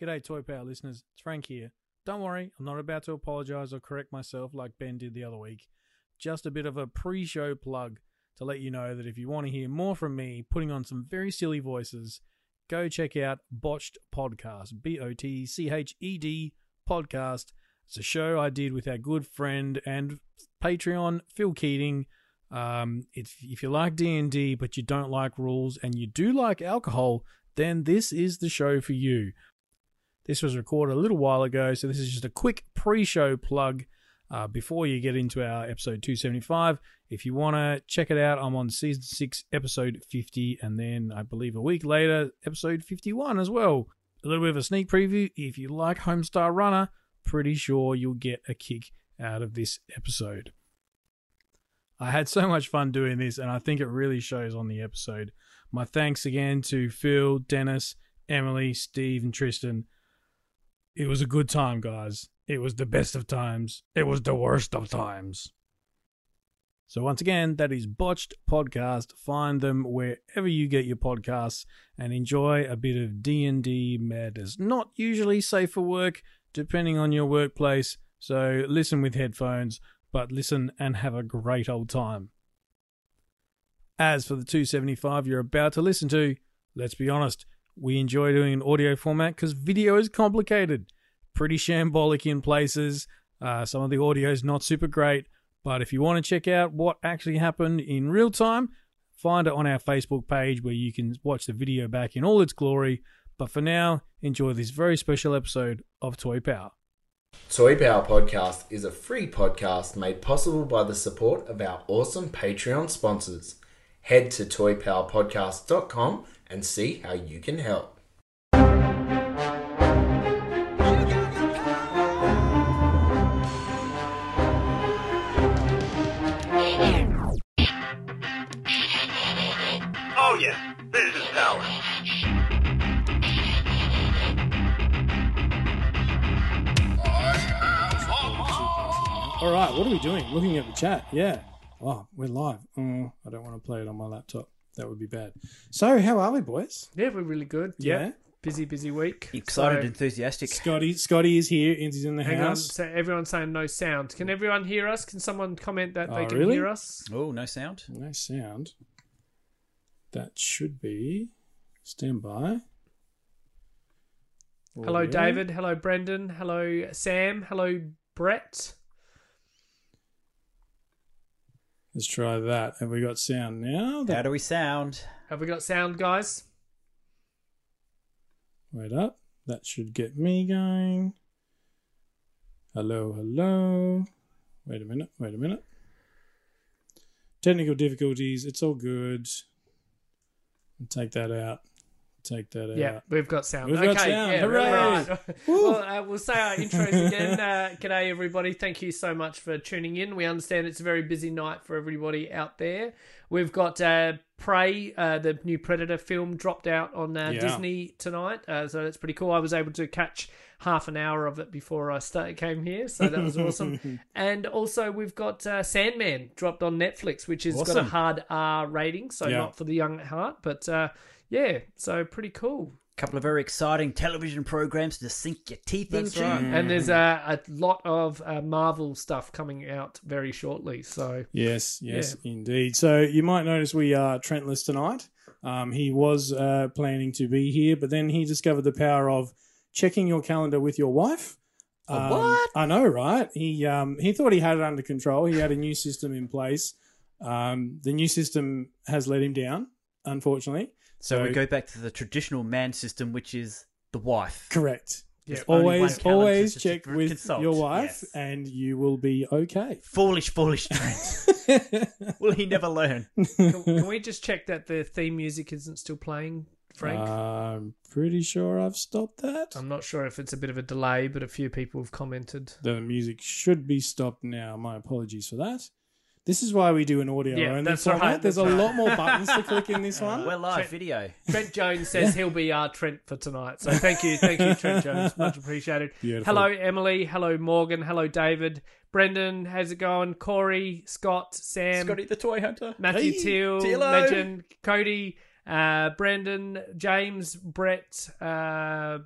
G'day, Toy Power listeners. It's Frank here. Don't worry, I'm not about to apologize or correct myself like Ben did the other week. Just a bit of a pre show plug to let you know that if you want to hear more from me putting on some very silly voices, go check out Botched Podcast. B O T C H E D Podcast. It's a show I did with our good friend and Patreon, Phil Keating. Um, if, if you like D&D but you don't like rules and you do like alcohol, then this is the show for you. This was recorded a little while ago, so this is just a quick pre-show plug uh, before you get into our episode 275. If you want to check it out, I'm on season 6, episode 50, and then I believe a week later, episode 51 as well. A little bit of a sneak preview. If you like Homestar Runner, pretty sure you'll get a kick out of this episode. I had so much fun doing this, and I think it really shows on the episode. My thanks again to Phil, Dennis, Emily, Steve, and Tristan. It was a good time, guys. It was the best of times. It was the worst of times. So once again, that is Botched Podcast. Find them wherever you get your podcasts and enjoy a bit of D&D madness. Not usually safe for work, depending on your workplace. So listen with headphones, but listen and have a great old time. As for the 275 you're about to listen to, let's be honest, we enjoy doing an audio format because video is complicated, pretty shambolic in places. Uh, some of the audio is not super great, but if you want to check out what actually happened in real time, find it on our Facebook page where you can watch the video back in all its glory. But for now, enjoy this very special episode of Toy Power. Toy Power Podcast is a free podcast made possible by the support of our awesome Patreon sponsors. Head to toypowerpodcast.com and see how you can help. Oh yeah, this is power. All right, what are we doing? Looking at the chat. Yeah. Oh, we're live. Oh, I don't want to play it on my laptop. That would be bad. So, how are we, boys? Yeah, we're really good. Yeah. Yeah. Busy, busy week. Excited, So, enthusiastic. Scotty, Scotty is here. He's in the hang on. house. So everyone's saying no sound. Can everyone hear us? Can someone comment that they Oh, can really? hear us? Oh, no sound. No sound. That should be. Stand by. Hello, Audio. David. Hello, Brendan. Hello, Sam. Hello, Brett. Let's try that. Have we got sound now? How do we sound? Have we got sound, guys? wait up. That should get me going. Hello, hello. Wait a minute. Wait a minute. Technical difficulties. It's all good. Take that out. Take that out. Yeah, we've got sound. We've okay, got sound. yeah, Hooray. right. Well, uh, we'll say our intros again. Uh, g'day, everybody. Thank you so much for tuning in. We understand it's a very busy night for everybody out there. We've got uh, Prey, uh, the new Predator film, dropped out on uh, Yeah. Disney tonight, uh, so that's pretty cool. I was able to catch half an hour of it before I start, came here, so that was awesome. and also, we've got uh, Sandman dropped on Netflix, which has got a hard R rating, so Yeah. not for the young at heart, but uh, yeah, so pretty cool. A couple of very exciting television programs to sink your teeth That's into. right. And there's uh, a lot of uh, Marvel stuff coming out very shortly. So Yes, yes, indeed. So you might notice we are Trentless tonight. Um, he was uh, planning to be here, but then he discovered the power of checking your calendar with your wife. Um, what? I know, right? He um, he thought he had it under control. He had a new system in place. Um, the new system has let him down, unfortunately. So we go back to the traditional man system, which is the wife. Correct. Yeah, always, always check with consult. your wife, Yes. and you will be okay. Foolish, foolish Trent. Will he never learn? can, can we just check that the theme music isn't still playing, Frank? I'm pretty sure I've stopped that. I'm not sure if it's a bit of a delay, but a few people have commented. The music should be stopped now. My apologies for that. This is why we do an audio Yeah, only that's format. right, There's that's a right. lot more buttons to click in this one. We're live Trent- video. Trent Jones says he'll be our Trent for tonight. So thank you, thank you, Trent Jones. Much appreciated. Beautiful. Hello, Emily. Hello, Morgan. Hello, David. Brendan, how's it going? Corey, Scott, Sam, Scotty the toy hunter. Matthew Hey, Teal, Tealo. Legend, Cody, uh, Brandon, James, Brett, uh,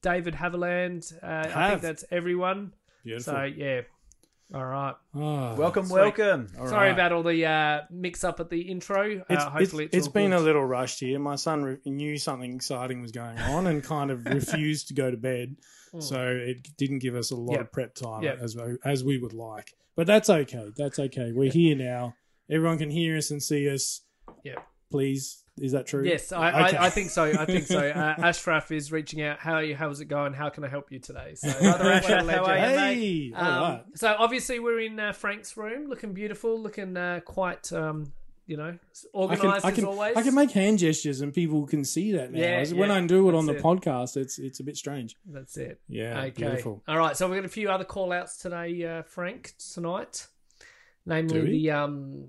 David Haviland. Uh, I think that's everyone. Beautiful. So yeah. All right. Ah, Welcome, Sweet. welcome. all Sorry right. about all the uh, mix up at the intro. It's, uh, hopefully, it's, it's, it's all been good. a little rushed here. My son re- knew something exciting was going on and kind of refused to go to bed, so it didn't give us a lot Yep. of prep time Yep. as we- as we would like. But that's okay. That's okay. We're here now. Everyone can hear us and see us. Yep. Please, is that true? Yes, I, Okay. I, I think so. I think so. Uh, Ashraf is reaching out. How are you? How's it going? How can I help you today? So, Brother Ashraf, how are you, legend. mate? Hey, Um, right. So obviously we're in uh, Frank's room, looking beautiful, looking uh, quite, um, you know, I organised can, I can, as always. I can make hand gestures and people can see that now. Yeah, when yeah, I do it on the it. podcast, it's it's a bit strange. That's it. Yeah, Okay. beautiful. All right. So we've got a few other call outs today, uh, Frank, tonight. Namely Do we? the um,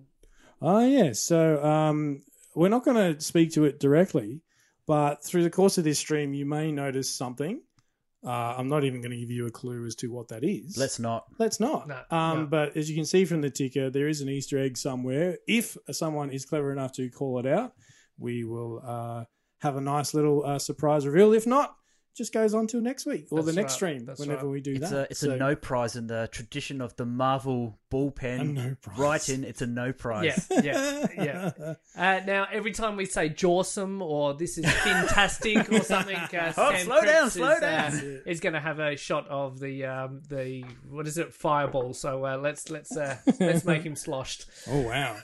Oh, yeah. So um, we're not going to speak to it directly, but through the course of this stream, you may notice something. Uh, I'm not even going to give you a clue as to what that is. Let's not. Let's not. No, um, no. But as you can see from the ticker, there is an Easter egg somewhere. If someone is clever enough to call it out, we will uh, have a nice little uh, surprise reveal. If not, just goes on till next week or That's the next right. stream That's whenever right. we do It's that. a it's So- a no prize in the tradition of the Marvel bullpen. no prize. Right in, it's a no prize. yeah, yeah, yeah. Uh, now every time we say jawsome or this is fantastic or something, uh, Oh, Sam slow down, Cripps slow is, down. Uh, is going to have a shot of the um, the what is it fireball. So uh, let's let's uh, let's make him sloshed. Oh, wow.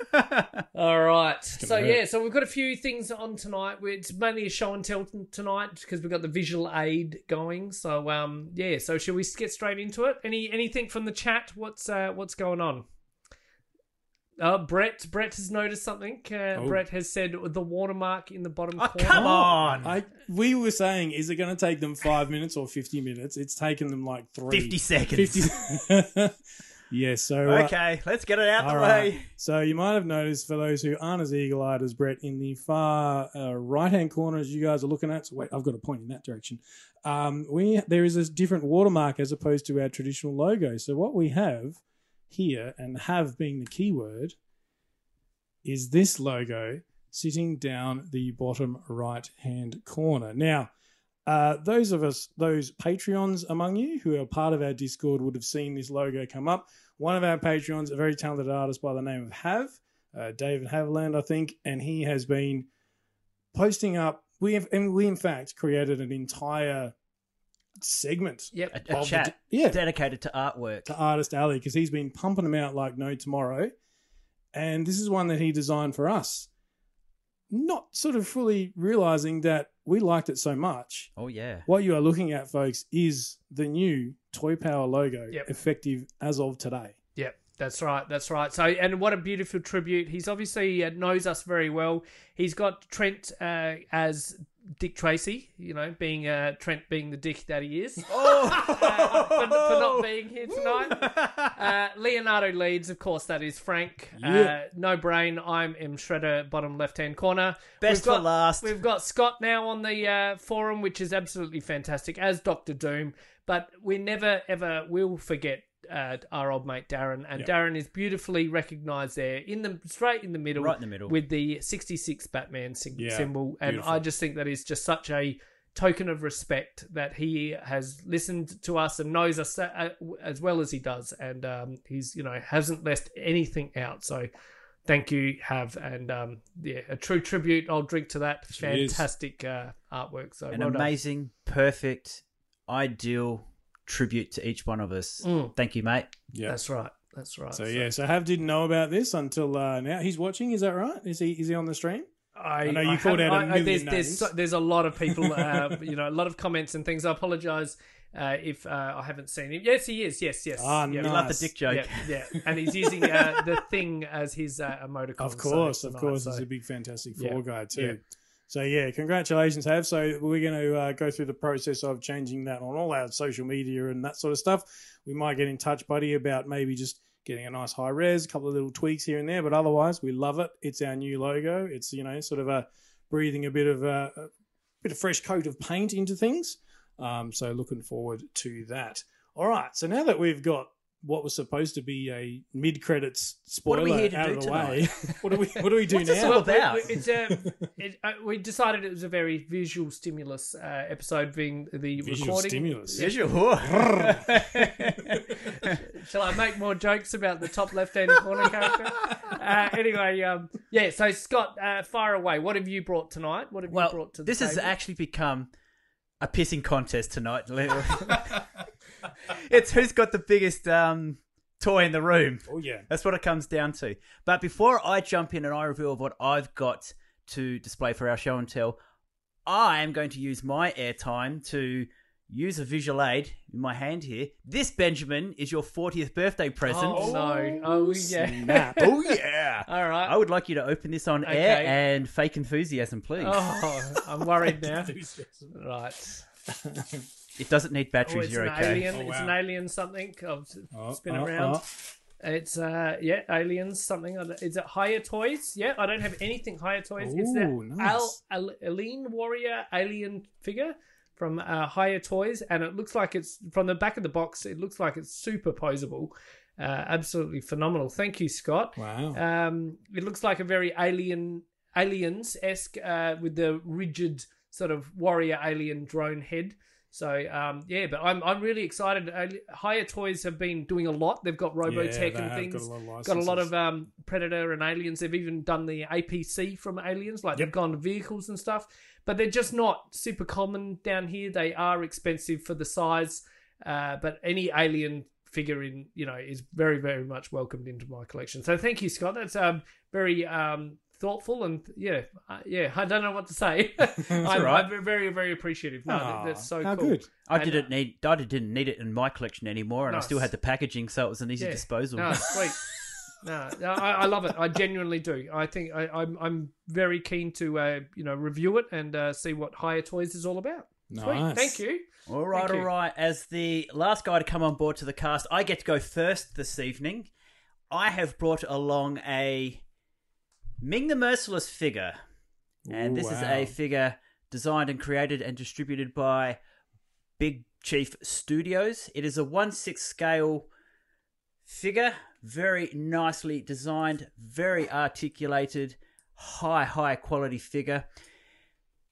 All right. So hurt. yeah, so we've got a few things on tonight. It's mainly a show and tell t- tonight because we've got the visual aid going. So um yeah, so should we get straight into it? Any anything from the chat? What's uh what's going on? Uh, Brett Brett has noticed something. Uh, Oh. Brett has said the watermark in the bottom Oh, corner. come on. I we were saying, is it going to take them five minutes or fifty minutes? It's taken them like three. 50 seconds. 50 yeah, so uh, Okay, let's get it out the all way. So you might have noticed, for those who aren't as eagle-eyed as Brett, in the far uh, right-hand corner, as you guys are looking at. So wait, I've got a point in that direction. Um, we there is a different watermark as opposed to our traditional logo. So what we have here, and have being the keyword, is this logo sitting down the bottom right-hand corner. Now. Uh, those of us, those Patreons among you who are part of our Discord, would have seen this logo come up. One of our Patreons, a very talented artist by the name of Have, uh, David Haviland, I think, and he has been posting up. We have, and we in fact created an entire segment Yep. A, a of the chat yeah, dedicated to artwork. to Artist Alley because he's been pumping them out like no tomorrow. And this is one that he designed for us. Not sort of fully realizing that we liked it so much. Oh, yeah. What you are looking at, folks, is the new Toy Power logo, Yep. effective as of today. Yep, that's right. That's right. So, and what a beautiful tribute. He's obviously uh, knows us very well. He's got Trent uh, as Dick Tracy. You know, being uh, Trent being the dick that he is. Oh! uh, for, for not being here tonight. Uh, Leonardo leads, of course, that is Frank. Uh, Yeah. no brain. I'm M Shredder, bottom left hand corner. Best We've got- for last. We've got Scott now on the uh, forum, which is absolutely fantastic, as Doctor Doom. But we never ever will forget uh, our old mate Darren, and Yep. Darren is beautifully recognised there in the straight in the middle, Right in the middle. with the '66 Batman sig- Yeah, symbol, and beautiful. I just think that is just such a token of respect that he has listened to us and knows us uh, as well as he does, and um, he's you know hasn't left anything out. So thank you, have and um, yeah, a true tribute. I'll drink to that. Cheers. Fantastic uh, artwork. So An well done. amazing, perfect, ideal tribute to each one of us. Mm. Thank you, mate. Yeah. That's right. That's right. So yeah, so Have didn't know about this until uh, now. He's watching. Is that right? Is he? Is he on the stream? I, know you I called have- out a I- I- million there's, there's, names. so- there's a lot of people, uh, you know, a lot of comments and things. I apologise uh, if uh, I haven't seen him. Yes, he is. Yes, yes. Ah, yeah, nice. Love the dick joke. Yeah, yeah, and he's using uh, the thing as his uh, emoticon. Of course, so of tonight, course. so- He's a big Fantastic Yeah. Four guy too. So yeah, congratulations, Have. So we're going to uh, go through the process of changing that on all our social media and that sort of stuff. We might get in touch, buddy, about maybe just getting a nice high res, a couple of little tweaks here and there. But otherwise, we love it. It's our new logo. It's you know sort of a breathing a bit of a, a bit of fresh coat of paint into things. Um, so looking forward to that. All right. So now that we've got what was supposed to be a mid-credits What spoiler are we here to out do of the way. what do we What do we do What's this now? all about? We, it's a, it, uh, we decided it was a very visual stimulus uh, episode, being the Visual recording. stimulus. Visual. Shall I make more jokes about the top left-hand corner character? Uh, anyway, um, yeah. So Scott, uh, fire away. What have you brought tonight? What have you well, brought to the this has table? actually become a pissing contest tonight. It's who's got the biggest um, toy in the room. Oh yeah. That's what it comes down to. But before I jump in and I reveal what I've got to display for our show and tell, I am going to use my airtime to use a visual aid in my hand here. This, Benjamin, is your 40th birthday present. Oh no! Oh yeah! Oh, yeah. All right. I would like you to open this on air and fake enthusiasm, please. Oh, I'm worried now. Right. It doesn't need Oh, batteries, it's you're an okay. alien. Oh, It's an alien something. I'll s- Oh, spin oh, around. oh. It's uh yeah, aliens something. Is it Hiya Toys? Yeah, I don't have anything Hiya Toys. it's the Ooh, nice. Al, Al, Aline Warrior alien figure from uh, Hiya Toys, and it looks like it's from the back of the box. It looks like it's super posable. Uh, absolutely phenomenal. Thank you, Scott. Wow. Um, it looks like a very alien, aliens esque uh, with the rigid sort of warrior alien drone head. So um, yeah, but I'm I'm really excited. Uh, Hiya Toys have been doing a lot. They've got Yeah, Robotech they and things. got a lot of Got a lot of um, Predator and Aliens. They've even done the APC from Aliens, like they've gone to vehicles and stuff. But they're just not super common down here. They are expensive for the size. Uh, but any alien figure in you know is very very much welcomed into my collection. So thank you, Scott. That's um very um thoughtful and yeah uh, yeah I don't know what to say. I'm, all right. I'm very very appreciative. No, Aw, that's so how cool. good. I And, didn't need. I didn't need it in my collection anymore, and I still had the packaging, so it was an easy Yeah. disposal. No, sweet. No, no, I, I love it. I genuinely do. I think I, I'm I'm very keen to uh, you know review it and uh, see what Hiya Toys is all about. Sweet, Nice. thank you. All right, Thank all you. right. As the last guy to come on board to the cast, I get to go first this evening. I have brought along a Ming the Merciless figure, and Ooh, this is a figure designed and created and distributed by Big Chief Studios. It is a one six scale figure, very nicely designed, very articulated, high high quality figure.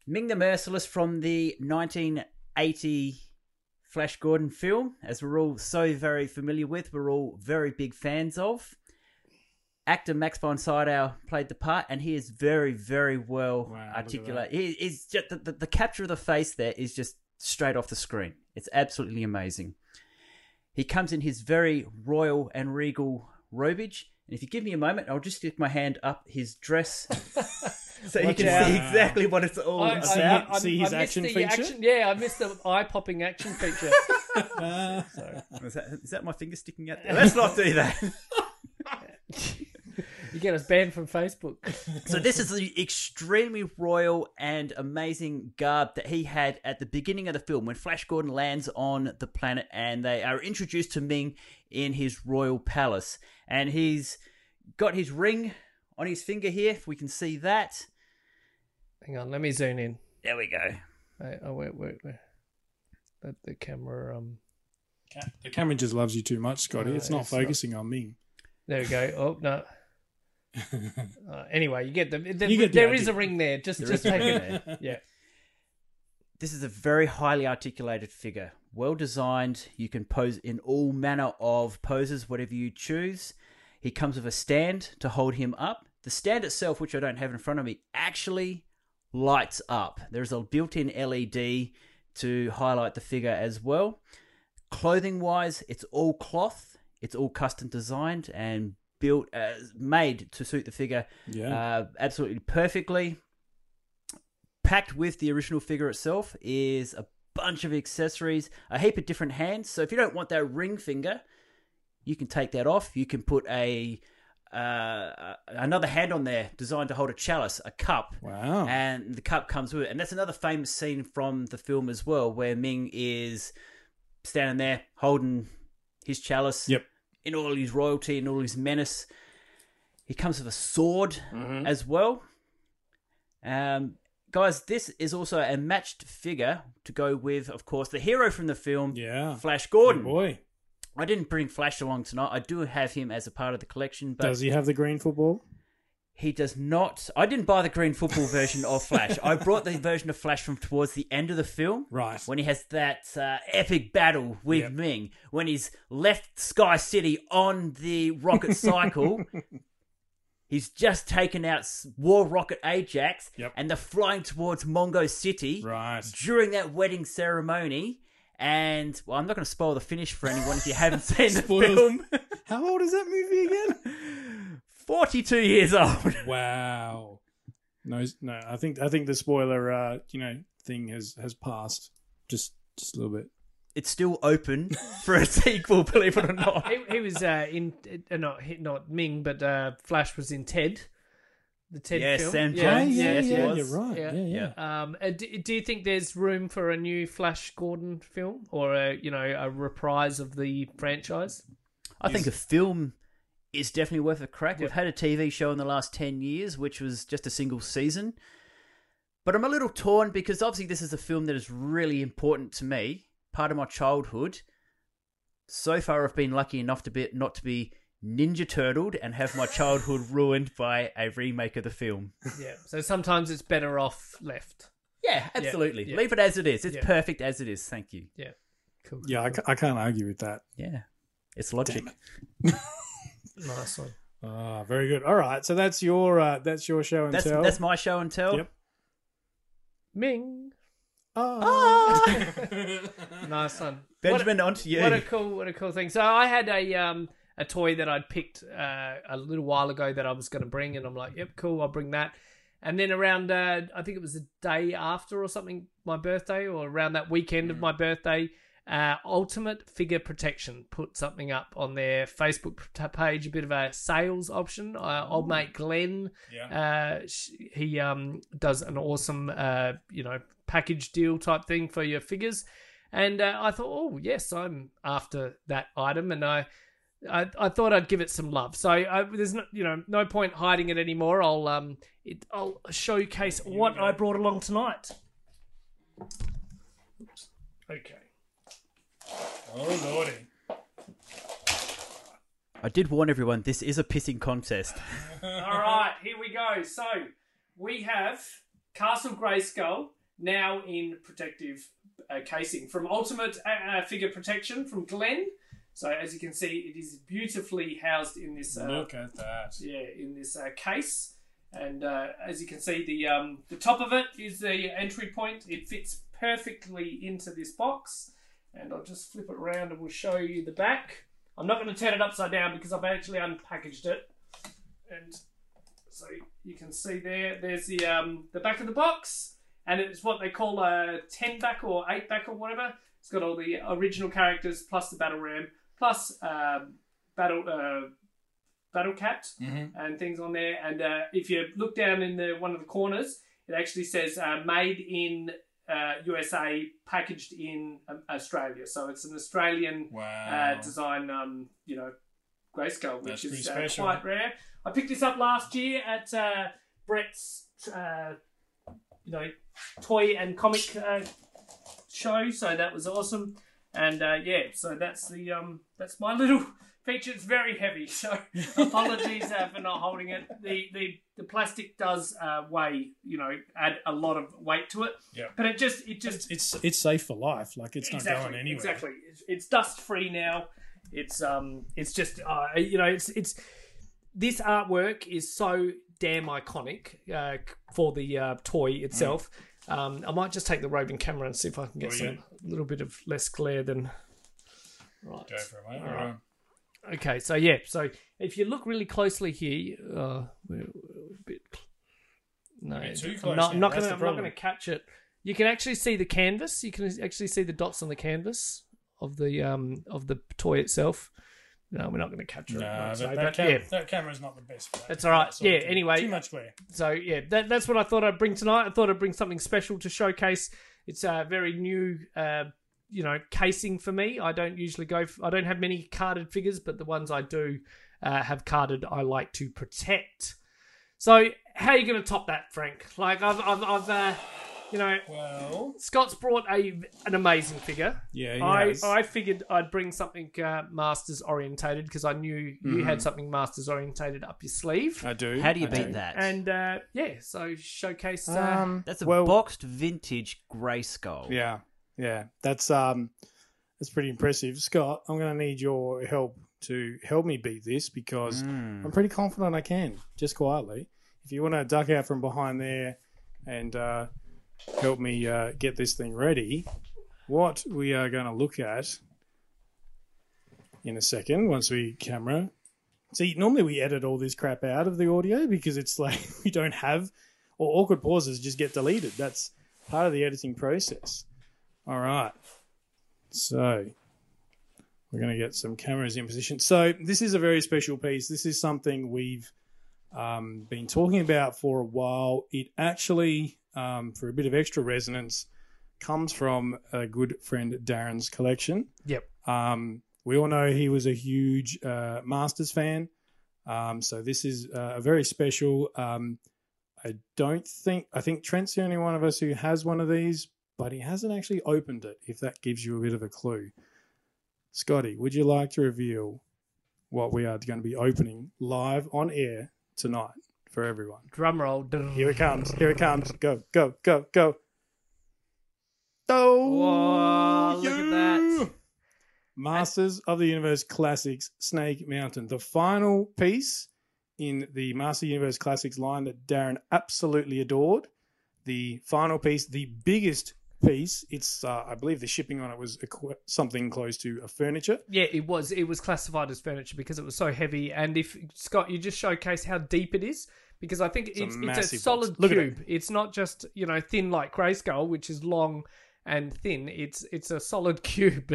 Ming the Merciless from the 1980 Flash Gordon film, as we're all so very familiar with, we're all very big fans of. Actor Max von Sydow played the part, and he is very, very well Wow, articulate. He is just the, the, the capture of the face there is just straight off the screen. It's absolutely amazing. He comes in his very royal and regal robage, and if you give me a moment, I'll just stick my hand up his dress. So you can out. see exactly what it's all I, about. I, I, see I his missed action the feature? Action, yeah, I missed the eye-popping action feature. Is that, is that my finger sticking out there? Let's not do that. You get us banned from Facebook. so this is the extremely royal and amazing garb that he had at the beginning of the film when Flash Gordon lands on the planet and they are introduced to Ming in his royal palace. And he's got his ring on his finger here, if we can see that. Hang on, let me zoom in. There we go. Wait, oh wait, wait, wait. Let the camera um. The camera just loves you too much, Scotty. No, it's not it's not. focusing on me. There we go. Oh no. Uh, anyway, you get the, the You get the there is idea. a ring there. Just There just take it. there. Yeah. This is a very highly articulated figure. Well designed. You can pose in all manner of poses, whatever you choose. He comes with a stand to hold him up. The stand itself, which I don't have in front of me, actually lights up. There's a built in LED to highlight the figure as well. Clothing wise, it's all cloth, it's all custom designed and built, uh, made to suit the figure Yeah. uh, absolutely perfectly. Packed with the original figure itself is a bunch of accessories, a heap of different hands. So if you don't want that ring finger, you can take that off. You can put a uh, another hand on there designed to hold a chalice, a cup, wow. and the cup comes with it. And that's another famous scene from the film as well, where Ming is standing there holding his chalice Yep. In all his royalty and all his menace. He comes with a sword Mm-hmm. as well. Um, guys, this is also a matched figure to go with, of course, the hero from the film, yeah. Flash Good Gordon. boy. I didn't bring Flash along tonight. I do have him as a part of the collection, but Does he have the green football? He does not. I didn't buy the green football version of Flash. I brought the version of Flash from towards the end of the film. Right. When he has that uh, epic battle with Yep. Ming. When he's left Sky City on the rocket cycle. he's just taken out War Rocket Ajax. Yep. And they're flying towards Mongo City. Right. During that wedding ceremony. And, well, I'm not going to spoil the finish for anyone if you haven't seen the film. How old is that movie again? 42 years old. wow. No, no. I think I think the spoiler, uh, you know, thing has has passed. Just just a little bit. It's still open for a sequel, believe it or not. he, he was uh, in uh, not not Ming, but uh, Flash was in Ted, the Ted Yes, film. Sam yeah, Jones. yeah, yes, yeah, was. you're right. Yeah. Yeah, yeah. Um, uh, do, do you think there's room for a new Flash Gordon film or a you know a reprise of the franchise? I think a film is definitely worth a crack. We've had a TV show in the last 10 years, which was just a single season. But I'm a little torn because obviously this is a film that is really important to me, part of my childhood. So far, I've been lucky enough to be not to be Ninja Turtled and have my childhood ruined by a remake of the film. Yeah. So sometimes it's better off left. Yeah, absolutely. yeah. Leave it as it is. It's Yeah. perfect as it is. Thank you. Yeah. Cool. Yeah, I, ca- I can't argue with that. Yeah, it's logic. Nice one. Ah, very good. All right, so that's your uh, that's your show and That's tell. that's my show and tell. Yep. Ming. Ah. Nice one. Benjamin, what a, on to you. What a cool, what a cool thing. So I had a um a toy that I'd picked uh, a little while ago that I was going to bring, and I'm like, yep, cool, I'll bring that. And then around, uh, I think it was the day after or something, my birthday, or around that weekend of my birthday, uh, Ultimate Figure Protection put something up on their Facebook page, a bit of a sales option. Uh, old mate Glenn, uh, he um, does an awesome, uh, you know, package deal type thing for your figures. And uh, I thought, oh yes, I'm after that item, and I, I, I thought I'd give it some love. So I, there's no, you know, no point hiding it anymore. I'll um, it, I'll showcase what I brought along tonight. Oops. Okay. Oh lordy. I did warn everyone this is a pissing contest. All right, here we go. So we have Castle Grayskull now in protective uh, casing from Ultimate uh, uh, Figure Protection from Glenn. So as you can see, it is beautifully housed in this uh, Look at that. yeah in this uh, case and uh, as you can see the um, the top of it is the entry point it fits perfectly into this box and I'll just flip it around and we'll show you the back. I'm not going to turn it upside down because I've actually unpackaged it. And so you can see there there's the um, the back of the box. And it's what they call a 10 back or 8 back or whatever. It's got all the original characters plus the battle ram plus um, battle uh, battle cat and things on there. And uh, if you look down in the one of the corners, it actually says uh, "Made in uh, USA, packaged in um, Australia." So it's an Australian Wow. uh, design. Um, you know, Grayskull, which That's is uh, quite rare. I picked this up last year at uh, Brett's, uh, you know, toy and comic uh, show. So that was awesome. And uh, yeah, so that's the um, that's my little feature. It's very heavy, so apologies uh, for not holding it. The the the plastic does uh, weigh, you know, add a lot of weight to it. Yeah. But it just it just It's it's safe for life. Like it's not going anywhere. Exactly. It's, it's dust free now. It's um. It's just uh. You know. It's it's. This artwork is so damn iconic uh, for the uh, toy itself. Um, I might just take the roving camera and see if I can get Oh, some a little bit of less glare than. Right. Go for it, mate. All All right. Okay, so yeah, so if you look really closely here, uh, we're, we're a bit. No, too I'm not, I'm not that's gonna. the I'm not problem. gonna catch it. You can actually see the canvas. You can actually see the dots on the canvas of the um of the toy itself. No, we're not going to capture it. No, right, that, so, that, but, cam- yeah, that camera's not the best for that. That's all right. That sort of Yeah, thing. anyway. Too much glare. so yeah, that, that's what I thought I'd bring tonight. I thought I'd bring something special to showcase. It's a very new, uh, you know, casing for me. I don't usually go. I don't have many carded figures, but the ones I do uh, have carded, I like to protect. So how are you going to top that, Frank? Like I've, I've, I've uh, you know, Well, Scott's brought a an amazing figure. yeah, he I, has. I figured I'd bring something uh, Masters orientated because I knew you had something Masters orientated up your sleeve. I do. How do you I beat do. that? And uh, yeah, so showcase. Uh, Um, That's a well, boxed vintage Grayskull. Yeah, yeah, that's um, that's pretty impressive, Scott. I'm going to need your help to help me beat this because Mm. I'm pretty confident I can. Just quietly, if you want to duck out from behind there and uh, help me uh, get this thing ready, what we are going to look at in a second once we camera. See, normally we edit all this crap out of the audio because it's like we don't have or awkward pauses just get deleted. That's part of the editing process. All right. So we're going to get some cameras in position. So this is a very special piece. This is something we've um, been talking about for a while. It actually, um, for a bit of extra resonance, comes from a good friend Darren's collection. Yep. Um, we all know he was a huge uh, Masters fan. Um, so this is uh, a very special. Um, I don't think I think Trent's the only one of us who has one of these, but he hasn't actually opened it. If that gives you a bit of a clue, Scotty, would you like to reveal what we are going to be opening live on air tonight for everyone? drum roll. Here it comes. Here it comes. Go, go, go, go. Oh, Whoa, look at that. Masters of the Universe Classics Snake Mountain, the final piece in the Master Universe Classics line that Darren absolutely adored. The final piece, the biggest piece. It's, uh, I believe, the shipping on it was equi- something close to a furniture. Yeah, it was. It was classified as furniture because it was so heavy. And if Scott, you just showcase how deep it is because I think it's a it's a, solid box. Look at cube. It's not just you know thin like Grayskull, which is long and thin. It's it's a solid cube.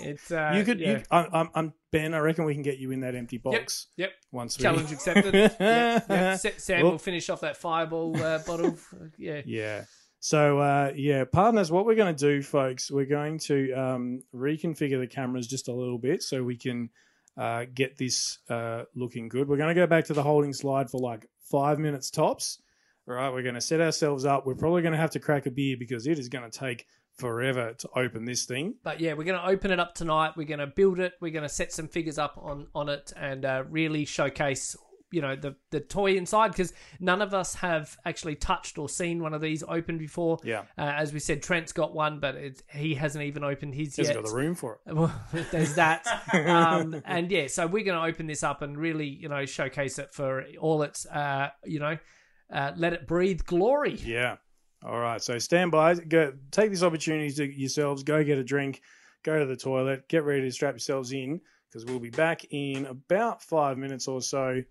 it's uh, you could, yeah. you, I'm, I'm, Ben. I reckon we can get you in that empty box Yep. once we Challenge accepted. yeah, yeah. Sa- Sam Well- will finish off that fireball uh, bottle. Yeah. Yeah. So uh, yeah, partners, what we're going to do, folks, we're going to um, reconfigure the cameras just a little bit so we can uh, get this uh, looking good. We're going to go back to the holding slide for like five minutes tops. All right, we're going to set ourselves up. We're probably going to have to crack a beer because it is going to take forever to open this thing. But yeah, we're going to open it up tonight. We're going to build it. We're going to set some figures up on on it and uh, really showcase, you know, the the toy inside because none of us have actually touched or seen one of these open before. Yeah. Uh, as we said, Trent's got one, but it, he hasn't even opened his he hasn't yet. got the room for it. Well, there's that. um, and yeah, so we're going to open this up and really, you know, showcase it for all its, uh, you know, uh, let it breathe glory. Yeah. All right. So stand by. Go take this opportunity to yourselves. Go get a drink. Go to the toilet. Get ready to strap yourselves in because we'll be back in about five minutes or so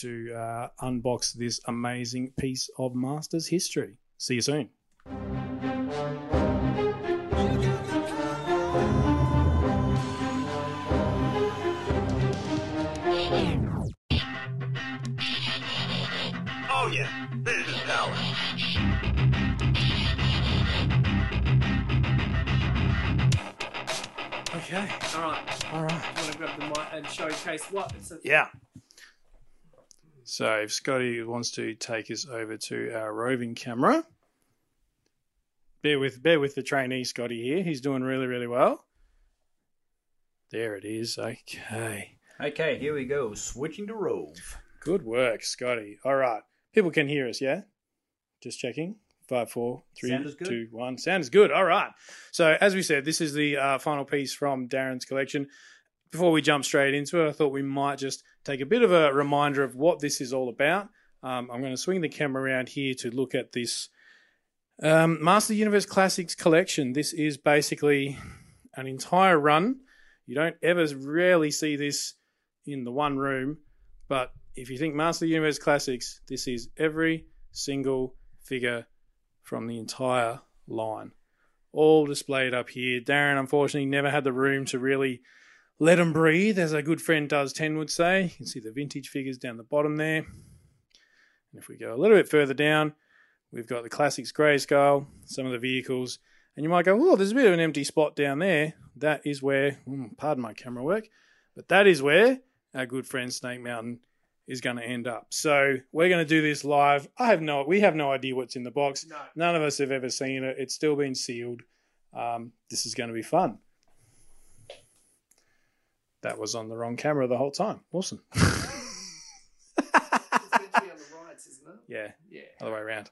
to uh, unbox this amazing piece of Masters history. See you soon. Oh yeah, this is Howard. Okay. All right. All right. I want to grab the mic and showcase what? It's a, Yeah. So if Scotty wants to take us over to our roving camera, bear with bear with the trainee Scotty here. He's doing really really well. There it is. Okay. Okay, here we go. Switching to Rove. Good work, Scotty. All right. People can hear us, yeah? Just checking. Five, four, three, Sound is good. two, one. Sound is good. All right. So, as we said, this is the uh, final piece from Darren's collection. Before we jump straight into it, I thought we might just take a bit of a reminder of what this is all about. Um, I'm going to swing the camera around here to look at this um, Master Universe Classics collection. This is basically an entire run. You don't ever rarely see this in the one room, but if you think Master Universe Classics, this is every single figure from the entire line. All displayed up here. Darren, unfortunately, never had the room to really let them breathe, as our good friend does 10 would say. You can see the vintage figures down the bottom there. And if we go a little bit further down, we've got the Classics Grayskull, some of the vehicles. And you might go, oh, there's a bit of an empty spot down there. That is where, hmm, pardon my camera work, but that is where our good friend Snake Mountain is going to end up. So we're going to do this live. I have no, we have no idea what's in the box. No. None of us have ever seen it. It's still been sealed. Um, this is going to be fun. That was on the wrong camera the whole time. Awesome. It's meant to be on the right, isn't it? yeah, Yeah. other way around.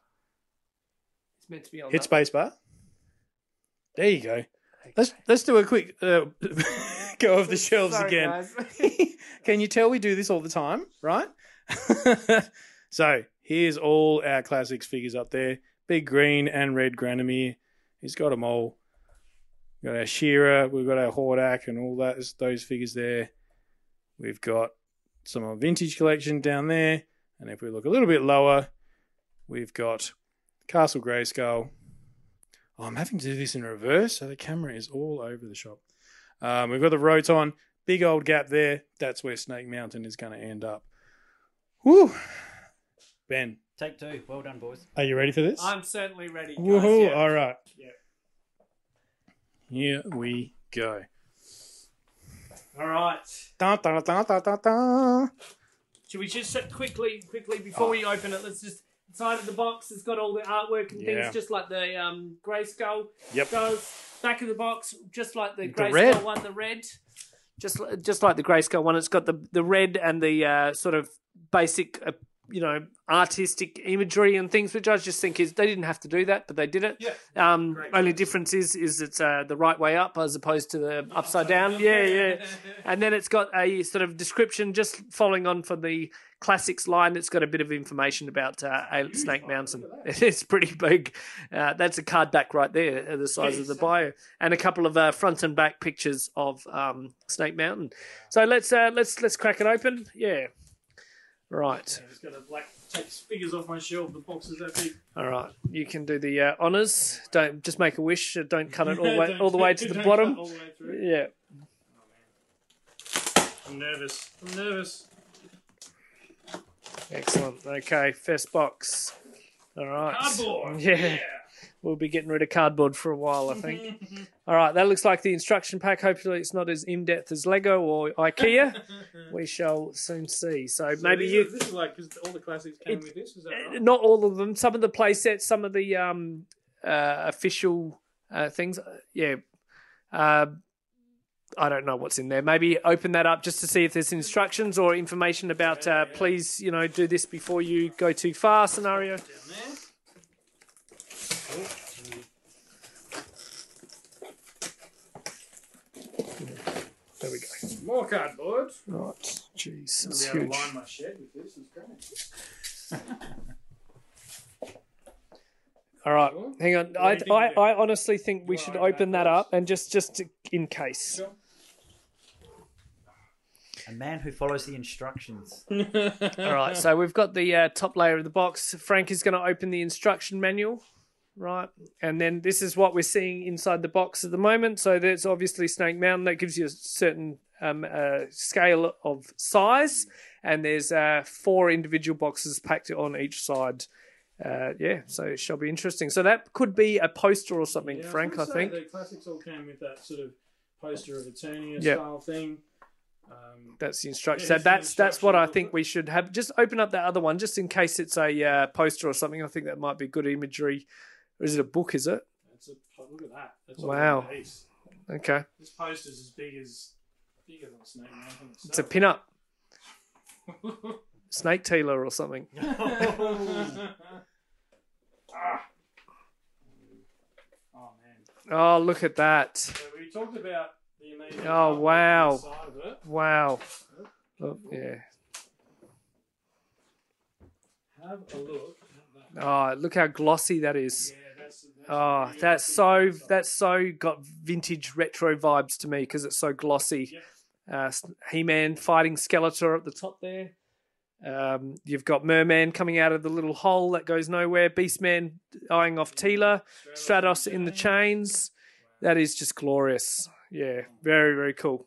It's meant to be on Hit space bar. There you go. Let's let's do a quick uh, go of the shelves Sorry, again. Can you tell we do this all the time, right? so here's all our classics figures up there. Big green and red Granamyr. He's got them all. We've got our She-Ra, we've got our Hordak and all that those figures there. We've got some of our vintage collection down there. And if we look a little bit lower, we've got Castle Grayskull. Oh, I'm having to do this in reverse, so the camera is all over the shop. Um, we've got the Roton, big old gap there. That's where Snake Mountain is going to end up. Whew. Ben, Take two. Well done, boys. are you ready for this? I'm certainly ready. Guys. Woohoo! Yeah. All right. Yeah. Here we go. All right. Dun, dun, dun, dun, dun, dun. Should we just quickly, quickly before we open it? Let's just inside of the box. It's got all the artwork and Yeah. things, just like the um, Grayskull Yep. does. Back of the box, just like the The grey red. skull one, the red. Just, just like the Grayskull one, it's got the the red and the uh, sort of basic, uh, you know, artistic imagery and things, which I just think is they didn't have to do that, but they did it. Yeah. Um, Great only difference is is it's uh, the right way up as opposed to the upside down. Yeah, yeah. And then it's got a sort of description just following on from the classics line. It's got a bit of information about uh, a- Snake Mountain. It's pretty big. Uh, that's a card back right there, the size of the bio, and a couple of uh, front and back pictures of um, Snake Mountain. So let's uh, let's let's crack it open. Yeah. Right. Just got to like take figures off my shelf. The box is that big. All right. You can do the uh, honors. Don't just make a wish. Don't cut it all the way all the way to the bottom. all the way through. Yeah. I'm nervous. I'm nervous. Excellent. Okay, first box. All right. Cardboard. Yeah. We'll be getting rid of cardboard for a while, I think. All right, that looks like the instruction pack. Hopefully, it's not as in depth as Lego or IKEA. we shall soon see. So, So maybe you. Are, this is like because all the classics came It- with this. Is that Uh, right? Not all of them. Some of the play sets, some of the um, uh, official uh, things. Uh, Yeah. Uh, I don't know what's in there. Maybe open that up just to see if there's instructions or information about. Uh, please, you know, do this before you go too far. Scenario. Down there. There we go. More cardboard. Right. Jeez, I'll be able huge. to line my shed with this. It's great. All right, hang on. I, do you I, think I honestly think we wanna should open open that that first? up and just just in case. Sure. A man who follows the instructions. All right, so we've got the uh, top layer of the box. Frank is going to open the instruction manual, right? And then this is what we're seeing inside the box at the moment. So there's obviously Snake Mountain that gives you a certain um, uh, scale of size, and there's uh, four individual boxes packed on each side. Uh, yeah, so it shall be interesting. So that could be a poster or something, Yeah, Frank. I gonna think. the classics all came with that sort of poster of Eternia Yep. style thing. Um, That's the instruction. Yeah, So that's that's what I think we should have. Just open up that other one, just in case it's a uh, poster or something. I think that might be good imagery. Or is it a book? Is it? that's a, look at that. That's Wow. A piece. Okay, This poster's as big as bigger than Snake Mountain it's a pin up. Snake Tailor or something. ah. Oh man. Oh, look at that! So we talked about the amazing. Oh, wow. inside of it. Wow. Oh, yeah. Have a look. at that. Oh, look how glossy that is. Yeah, that's, that's Oh, that's so that's so got vintage retro vibes to me because it's so glossy. Uh, He-Man fighting Skeletor at the top there. Um, you've got Merman coming out of the little hole that goes nowhere. Beastman eyeing off Teela. Stratos in the chains. That is just glorious. Yeah, very very cool.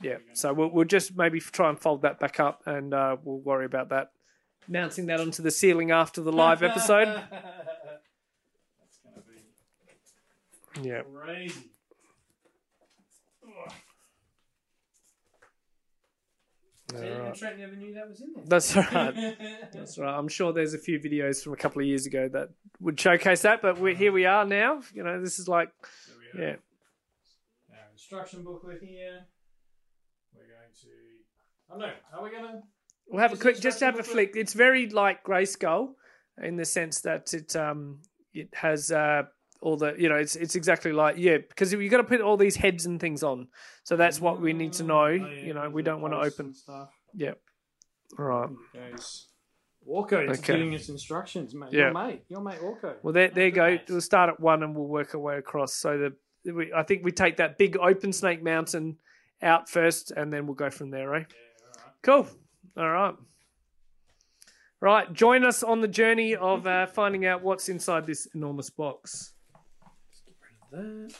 Yeah, so we'll, we'll just maybe try and fold that back up, and uh, we'll worry about that. Mounting that onto the ceiling after the live episode. That's gonna be Yeah. crazy. Ugh. See, Alright. Trent never knew that was in there. That's right. That's right. I'm sure there's a few videos from a couple of years ago that would showcase that, but we're, here we are now. You know, this is like, yeah. our instruction booklet here. We're going to. I don't know. Are we gonna? We'll have a quick, just have a flick. It's very like Grayskull in the sense that it um it has uh all the you know it's it's exactly like yeah because you got to put all these heads and things on. So that's what we need to know. Oh, yeah, you know, we don't want to open. stuff. Yeah. All right. Goes. Orko is Okay. giving us instructions, mate. Yeah. Your mate, your mate Orko. Well, there, there you go. We'll start at one and we'll work our way across. So the, we, I think we take that big open snake mountain out first, and then we'll go from there, right? Cool. All right. Right. Join us on the journey of uh, finding out what's inside this enormous box. That.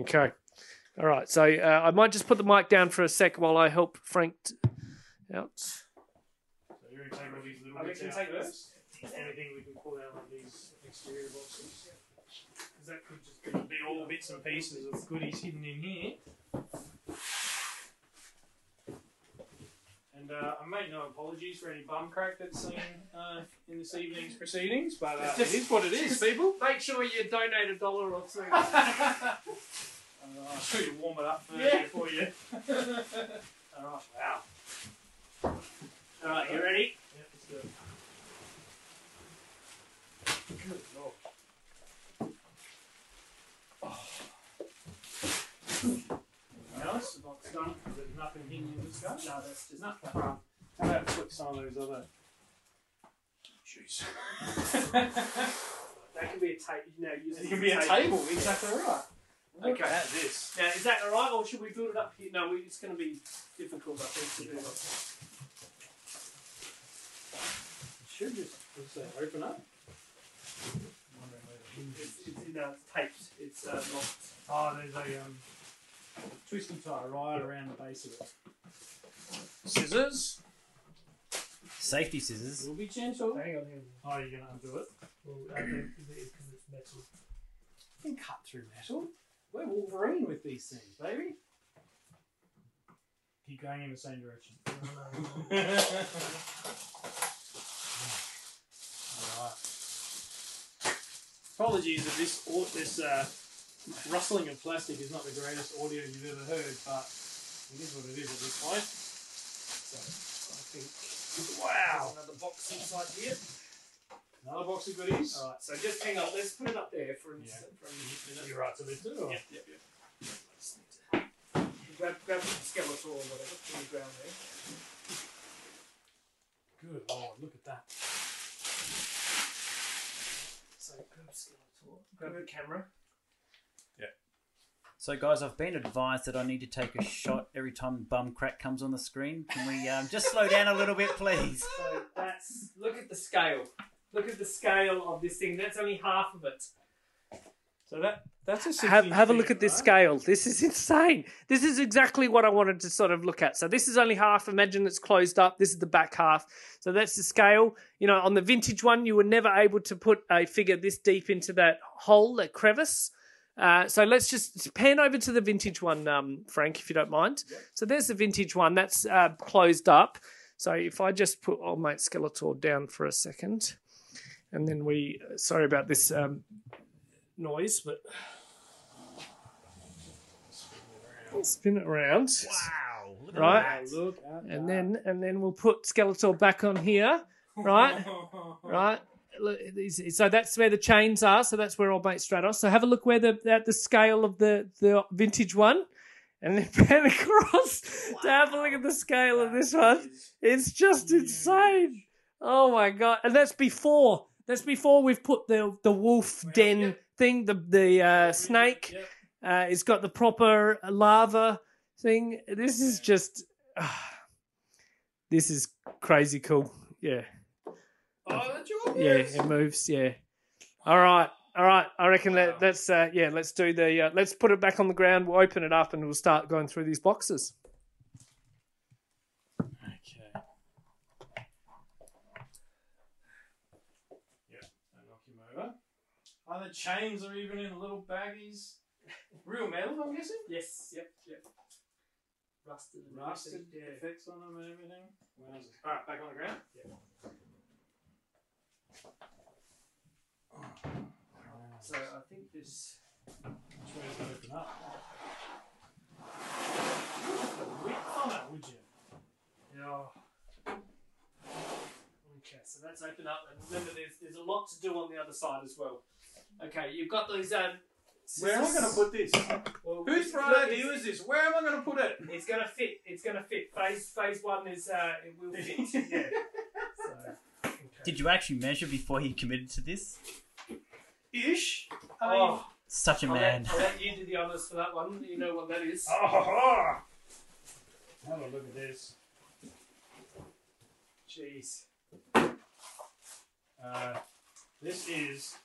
Okay. All right. So uh, I might just put the mic down for a sec while I help Frank t- out. So you're gonna take all these little bits out first. Anything we can pull out of these exterior boxes. Because that could just be, be all bits and pieces of goodies hidden in here. And uh, I make no apologies for any bum crack that's seen uh, in this evening's proceedings, but uh, it is what it is, people. Make sure you donate a dollar or two. Uh, I'll show you warm it up first Yeah. before you. All right. Wow. All right. You ready? Yep, let's do it. Good lord. Alice, the box done. There's nothing hidden in this guy. No, that's just nothing. How about flick some of those other? Jeez. That can be a table. You know, use it can be a table. Exactly right. Look Okay. at this. Now, is that all right, or should we build it up here? No, we, it's going to be difficult, I think, to do. It should just let's open up. It's, it's, no, it's taped. It's uh, locked. Oh, there's a um, twisty tie right around the base of it. Scissors. Safety scissors. We'll be gentle. Hang on, hang Oh, you're gonna undo it. Well, I think because it's metal. You can cut through metal. We're Wolverine with these things, baby. Keep going in the same direction. Alright. Apologies if this au- this uh, rustling of plastic is not the greatest audio you've ever heard, but it is what it is at this point. So I think. Wow. Another box inside here. Another box of goodies. All right. So just hang on. Let's put it up there for Yeah. For a minute. You're right to lift it, or? Yep, yep, yep. Just need to grab, grab the Skeletor or whatever from the ground there. Good lord, look at that. So grab Skeletor. Grab the camera. So, guys, I've been advised that I need to take a shot every time bum crack comes on the screen. Can we um, just slow down a little bit, please? So that's look at the scale. Look at the scale of this thing. That's only half of it. So that that's a Have, have a look at this right? scale. This is insane. This is exactly what I wanted to sort of look at. So this is only half. Imagine it's closed up. This is the back half. So that's the scale. You know, on the vintage one, you were never able to put a figure this deep into that hole, that crevice. Uh, so let's just pan over to the vintage one, um, Frank, if you don't mind. So there's the vintage one that's uh, closed up. So if I just put old mate Skeletor down for a second, and then we, sorry about this um, noise, but spin it around, Wow. Look Right. At that. Look at and that. then and then we'll put Skeletor back on here, right? right. So that's where the chains are. So that's where old mate Stratos. So have a look where the at the scale of the the vintage one, and then pan across to have a look at the scale of this one. It's just insane. Oh my god! And that's before. That's before we've put the the wolf den thing, the the uh, snake. Yep. Uh, it's got the proper lava thing. This is just. this is crazy cool. Yeah. Oh, that's yours. Yeah, it moves. Yeah. All right. All right. I reckon that let's uh, yeah let's do the uh, let's put it back on the ground. We'll open it up and we'll start going through these boxes. Okay. Yep, and knock him over. Oh, the chains are even in little baggies. Real metal, I'm guessing? Yes. Yep. Yep. rusted. and Rusted yeah. effects on them and everything. Wowzers. All right, back on the ground. So I think this. Which way does it open up? Width on it, would you? Yeah. Okay, so that's open up, and remember, there's there's a lot to do on the other side as well. Okay, you've got these. Um, Where am I going to put this? Well, Whose bright idea is this? Where am I going to put it? It's gonna fit. It's gonna fit. Phase phase one is uh, it will fit. yeah. So, okay. Did you actually measure before you committed to this? Ish. I mean, Oh, Such a I'll man. let, I'll let you do the honours for that one. You know what that is. Oh, have a look at this. Jeez. Uh, this is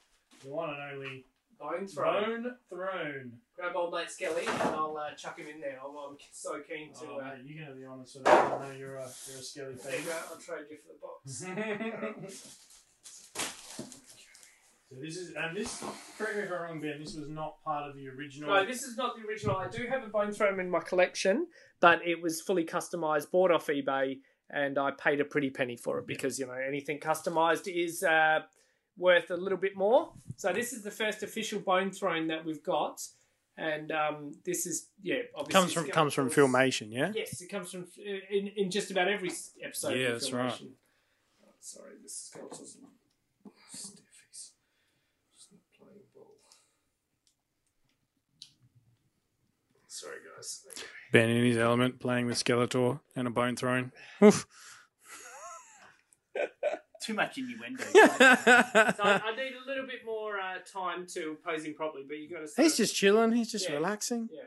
the one and only Bone throw. Bone Throne. Grab old mate Skelly and I'll uh, chuck him in there. I'm, I'm so keen to. Oh, uh, mate, you're going to be honest with me. I know you're a, you're a skelly fan. I'll trade you for the box. so this is, and this, correct me if I'm wrong, Ben, this was not part of the original. No, this is not the original. I do have a bone throw in my collection, but it was fully customized, bought off eBay, and I paid a pretty penny for it because you know anything customized is uh, worth a little bit more. So this is the first official bone throne that we've got, and um, this is yeah, obviously comes from comes from Filmation, yeah. Yes, it comes from uh, in, in just about every episode. Yeah, of that's right. Filmation. Oh, sorry, this skeleton's stiff. He's just not playing ball. Sorry, guys. Ben in his element, playing with Skeletor and a Bone Throne. Oof. Too much innuendo. So I, I need a little bit more uh, time to pose him properly, but you got to. See. He's just chilling. He's just Yeah. relaxing. Yeah.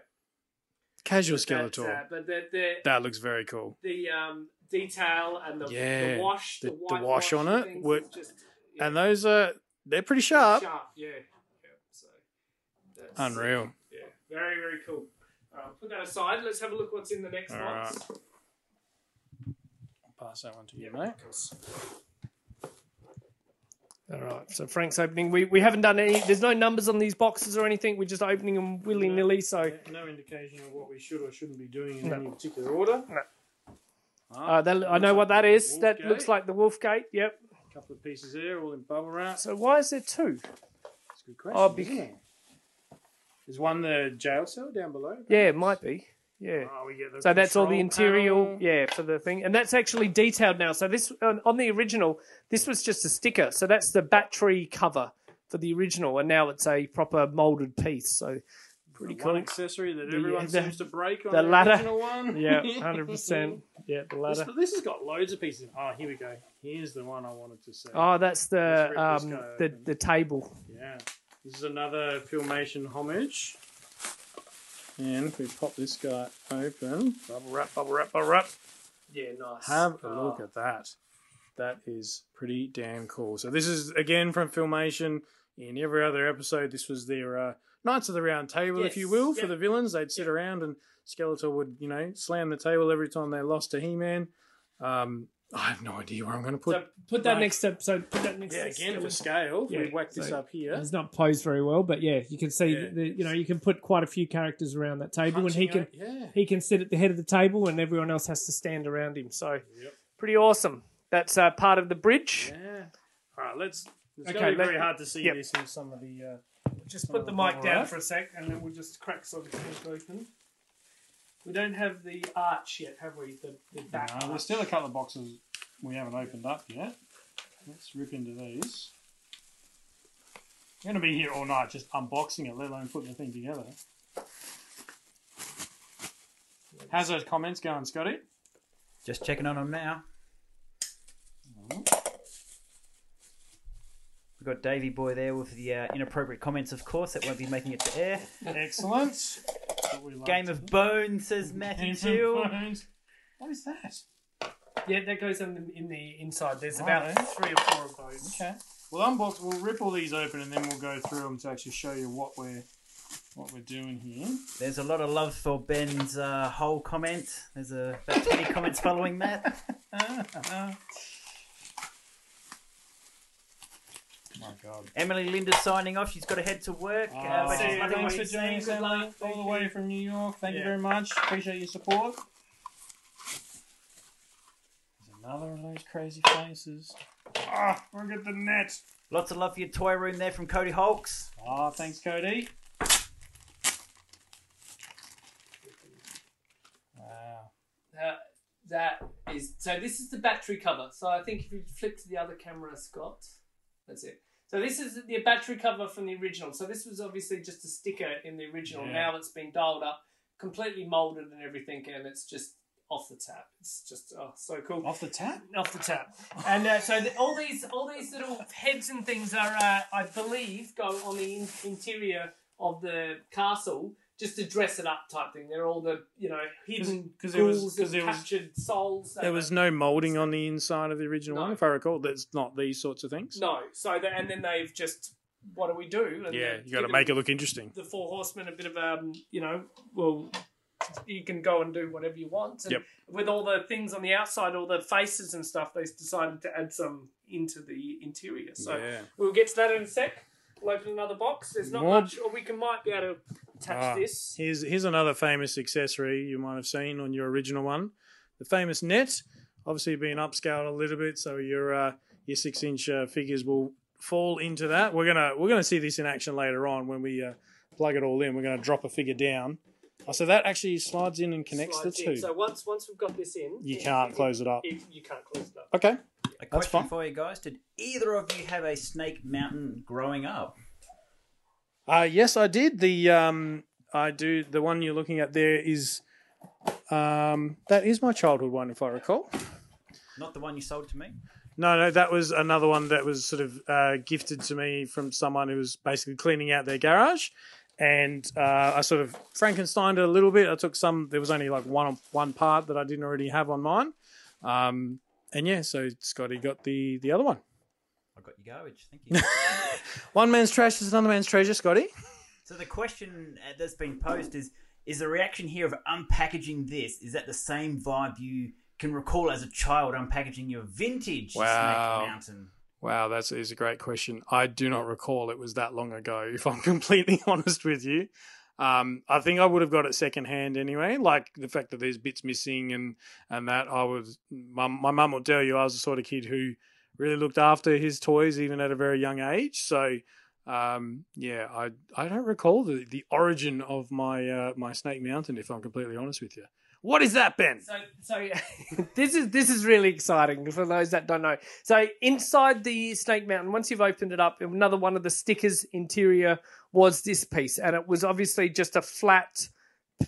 Casual But, Skeletor. uh, but the the that looks very cool. the um, detail and the, Yeah, the wash, the, the- the white wash on it were- just yeah, And those are they're pretty sharp. sharp. Yeah, yeah. So that's, Unreal. Yeah, very very cool. All right, put that aside. Let's have a look what's in the next All box. I'll pass that one to you, mate. All right, so Frank's opening. We, we haven't done any. There's no numbers on these boxes or anything. We're just opening them willy nilly. So No indication of what we should or shouldn't be doing in No. any particular order. No. Ah, uh, that, I know what that is. That Wolfgate. looks like the wolf gate. Yep. a couple of pieces there, all in bubble wrap. So why is there two? That's a good question. Oh, isn't bec- one the jail cell down below? Yeah, it might be. Yeah. Oh, we get the So that's all the interior, panel. yeah, for the thing, and that's actually detailed now. So this on, on the original, this was just a sticker. So that's the battery cover for the original, and now it's a proper molded piece. So pretty The cool. Accessory that everyone the- seems to break on the the, ladder. original one. Yeah, hundred percent. Yeah, the This, ladder. this has got loads of pieces. Oh, here we go. Here's the one I wanted to see. Oh, that's the this um the open. the table. Yeah. This is another Filmation homage. And if we pop this guy open, bubble wrap, bubble wrap, bubble wrap. Yeah, nice. Have a Oh. look at that. That is pretty damn cool. So this is again from Filmation. In every other episode, this was their uh, Knights of the Round Table, if you Yes, will, for the villains. They'd sit around and Skeletor would, you know, slam the table every time they lost to He-Man. Um, I have no idea where I'm going to put. So put that Like- next episode. Put that next. yeah, to again for scale. if we Yeah, whack this up here. It's not posed very well, but yeah, you can see. Yeah. The, you know, you can put quite a few characters around that table, and he can out- yeah. he can sit at the head of the table, and everyone else has to stand around him. So Yep. pretty awesome. That's uh, part of the bridge. Yeah. All right, let's. It's Okay, going to be very hard to see yep. this in some of the. Uh, Just put the mic down right. for a sec, and then we'll just crack some of it open. We don't have the arch yet, have we? The, the back no, arch. there's still a couple of boxes we haven't opened up yet. Let's rip into these. I'm going to be here all night just unboxing it, let alone putting the thing together. How's those comments going, Scotty? Just checking on them now. We've got Davy Boy there with the uh, inappropriate comments, of course, that won't be making it to air. Excellent. That's what we like Game of. Bones, says Matthew Game of Bones. What is that? Yeah, that goes in the, in the inside. There's Right. about three or four of those. Okay. We'll unbox. We'll rip all these open, and then we'll go through them to actually show you what we're what we're doing here. There's a lot of love for Ben's uh, whole comment. There's uh, about 20 comments following that. My God. Emily Linda's signing off. She's got to head to work. uh, but see you. Thanks for joining us, Emily, all the way from New York. Thank you very much. Appreciate your support. Another of those crazy faces. Ah, look at the net. Lots of love for your toy room there from Cody Hulks. Ah, thanks, Cody. Wow. Uh, that is so. This is the battery cover. So I think if you flip to the other camera, Scott, that's it. So this is the battery cover from the original. So this was obviously just a sticker in the original. Yeah. Now it's been dialed up, completely molded and everything, and it's just off the tap. It's just oh, so cool. Off the tap? off the tap. And uh, so the, all these all these little heads and things are, uh, I believe, go on the in- interior of the castle just to dress it up type thing. They're all the you know hidden 'cause there was- ghouls 'cause and there was- captured souls. There was no moulding on the inside of the original No. one, if I recall. There's not these sorts of things. no. So the, and then they've just what do we do? And Yeah, you got to make it look interesting. the four horsemen a bit of um you know well you can go and do whatever you want. And Yep. With all the things on the outside, all the faces and stuff, they decided to add some into the interior. So Yeah. we'll get to that in a sec. We'll open another box. There's not More- much, or we can might be able to attach Ah, this. Here's here's another famous accessory you might have seen on your original one, the famous net. Obviously, being upscaled a little bit, so your uh, your six inch uh, figures will fall into that. We're gonna we're gonna see this in action later on when we uh, plug it all in. We're gonna drop a figure down. Oh, so that actually slides in and connects Slides the in. two. So once once we've got this in, you it- can't it- close it up. it- you can't close it up. Okay. A That's question fine. for you guys: Did either of you have a Snake Mountain growing up? Uh, yes, I did. The um, I do. The one you're looking at there is um, that is my childhood one, if I recall. Not the one you sold to me. No, no, that was another one that was sort of uh, gifted to me from someone who was basically cleaning out their garage, and uh, I sort of Frankensteined it a little bit. I took some. There was only like one one part that I didn't already have on mine, um, and yeah, so Scotty got the the other one. I got your garbage. Thank you. One man's trash is another man's treasure, Scotty. so the question uh, that's been posed is: Is the reaction here of unpackaging this? Is that the same vibe you can recall as a child unpackaging your vintage Wow. Snake Mountain? Wow, that's is a great question. I do not recall it was that long ago. If I'm completely honest with you, um, I think I would have got it secondhand anyway. Like the fact that there's bits missing and and that I was my my mum will tell you I was the sort of kid who really looked after his toys even at a very young age. So um, yeah, I I don't recall the, the origin of my uh, my Snake Mountain. If I'm completely honest with you, what is that, Ben? So, so this is this is really exciting for those that don't know. So inside the Snake Mountain, once you've opened it up, another one of the stickers interior was this piece, and it was obviously just a flat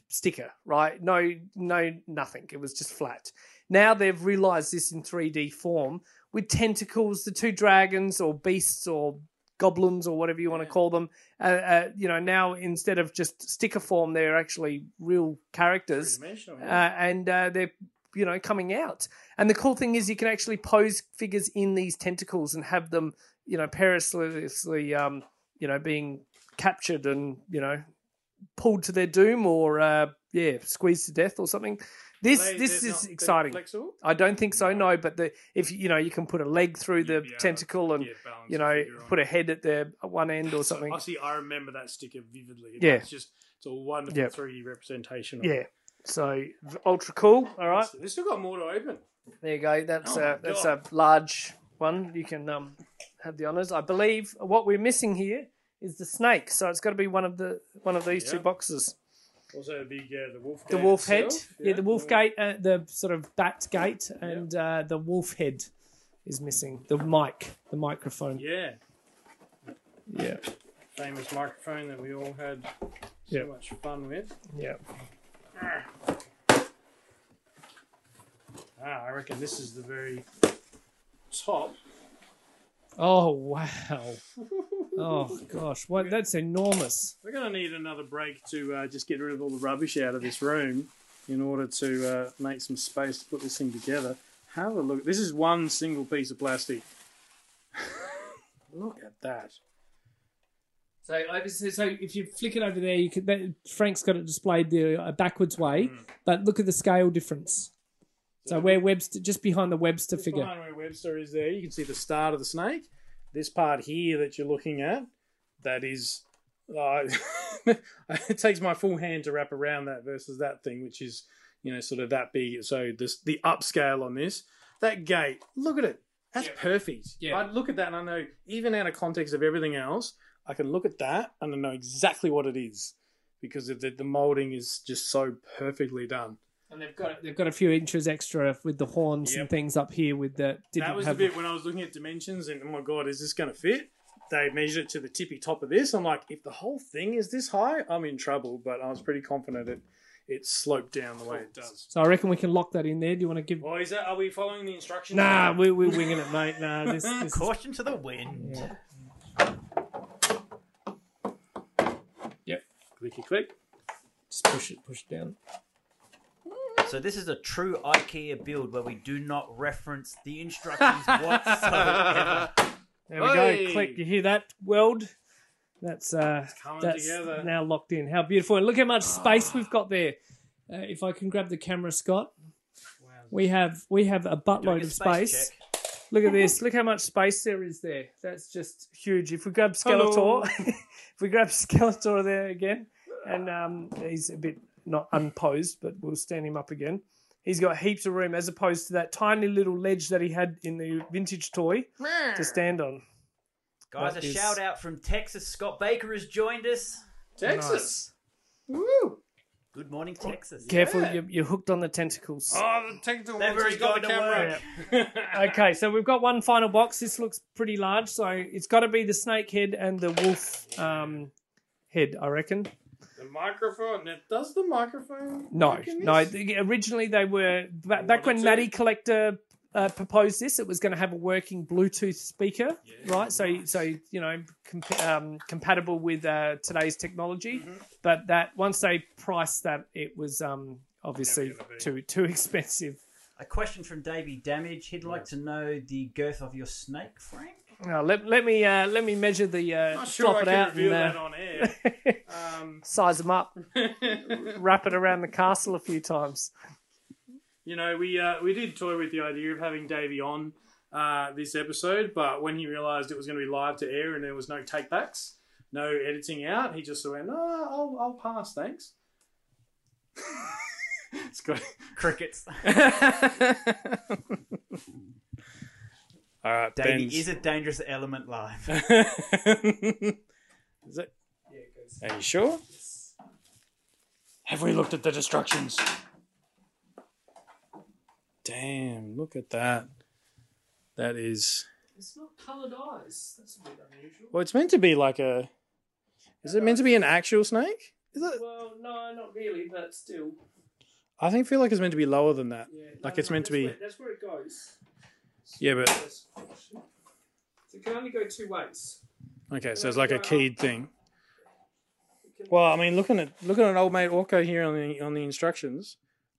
sticker, right? No, no, nothing. It was just flat. Now they've realised this in 3D form with tentacles, the two dragons or beasts or goblins or whatever you want to call them. Uh, uh, you know, now instead of just sticker form, they're actually real characters uh, and uh, they're you know coming out. And the cool thing is you can actually pose figures in these tentacles and have them you know perilously um, you know being captured and you know pulled to their doom or uh, yeah squeezed to death or something. This They- this is not- exciting. Flexible? I don't think so, no. But the if you know you can put a leg through the You'd be able to, tentacle and yeah, you know put a head at the at one end or something. I see. I remember that sticker vividly. Yeah. it's just it's a wonderful Yeah. 3D representation. Of Yeah. So ultra cool. All right. They still got more to open. There you go. That's Oh a that's God. a large one. You can um, have the honors. I believe what we're missing here is the snake. So it's got to be one of the one of these two boxes. Also, the big uh, the wolf. The gate wolf head, itself. yeah, the wolf gate, uh, the sort of bat gate, and uh, the wolf head is missing. The mic, the microphone. Yeah, Yeah, famous microphone that we all had so Yeah. much fun with. yeah. Ah, I reckon this is the very top. Oh wow. Oh gosh, what? That's enormous. We're going to need another break to uh, just get rid of all the rubbish out of this room in order to uh, make some space to put this thing together. Have a look. This is one single piece of plastic. look at that. So, so if you flick it over there, you could. That, Frank's got it displayed the uh, backwards way, but look at the scale difference. So where Webstor, just behind the Webstor Just figure. behind where Webstor is there, you can see the start of the snake. This part here that you're looking at, that is, uh, it takes my full hand to wrap around that versus that thing, which is, you know, sort of that big. So this the upscale on this. that gate. Look at it. That's Yeah. perfect. Yeah. I look at that and I know, even out of context of everything else, I can look at that and I know exactly what it is because the, the molding is just so perfectly done. And they've got they've got a few inches extra with the horns Yep. and things up here with the. Didn't that was have the bit when I was looking at dimensions and oh my god, is this going to fit? They measured it to the tippy top of this. I'm like, if the whole thing is this high, I'm in trouble. But I was pretty confident it it sloped down the way it does. So I reckon we can lock that in there. Do you want to give? Well, is that? Are we following the instructions? Nah, we, we're winging it, mate. Nah, this, this is Caution to the wind. Yep. Clicky click. just push it, push it down. So this is a true IKEA build where we do not reference the instructions whatsoever. There we Hey! go. Click. You hear that weld? That's uh, coming that's together. now locked in. How beautiful! And look how much space we've got there. Uh, if I can grab the camera, Scott, we have we have a buttload Doing a of space space. Look at this. Look how much space there is there. That's just huge. If we grab Hello. Skeletor, if we grab Skeletor there again, and um, he's a bit not unposed, but we'll stand him up again. He's got heaps of room as opposed to that tiny little ledge that he had in the vintage toy to stand on. Guys, That a is- shout out from Texas. Scott Baker has joined us. Texas. Woo! Good morning, Texas. Careful, Yeah. you're, you're hooked on the tentacles. Oh, the technical They've ones already got the gone to camera. Okay, so we've got one final box. This looks pretty large, so it's got to be the snake head and the wolf um, head, I reckon. The microphone. Now, does the microphone? No, no. the- Originally, they were ba- back when wanted. Matty Collector uh, proposed this. It was going to have a working Bluetooth speaker, right? So, so you know, comp- um, compatible with uh, today's technology. Mm-hmm. But that once they priced that, it was um, obviously Never gonna be. too too expensive. A question from Davey Damage. He'd like to know the girth of your snake, Frank. Now, let, let me uh, let me measure the uh, Not sure drop I it can out reveal and that uh, on air. um, size them up, wrap it around the castle a few times. you know, we uh, we did toy with the idea of having Davey on uh, this episode, but when he realised it was going to be live to air and there was no takebacks, no editing out, he just went, "No, I'll, I'll pass, thanks." it's got. Crickets. All right, Davey Ben's- is a dangerous element live. is it? Are you sure? Have we looked at the destructions? Damn, look at that. That is. It's not coloured eyes. That's a bit unusual. Well, it's meant to be like a. Is it meant to be an actual snake? Is it? Well, no, not really, but still. I think feel like it's meant to be lower than that. Yeah, Like no, it's no, meant to be. Where, that's where it goes. Yeah, but So it can only go two ways. okay, so it's like a keyed thing. Well, I mean, looking at looking at old mate Orko here on the on the instructions,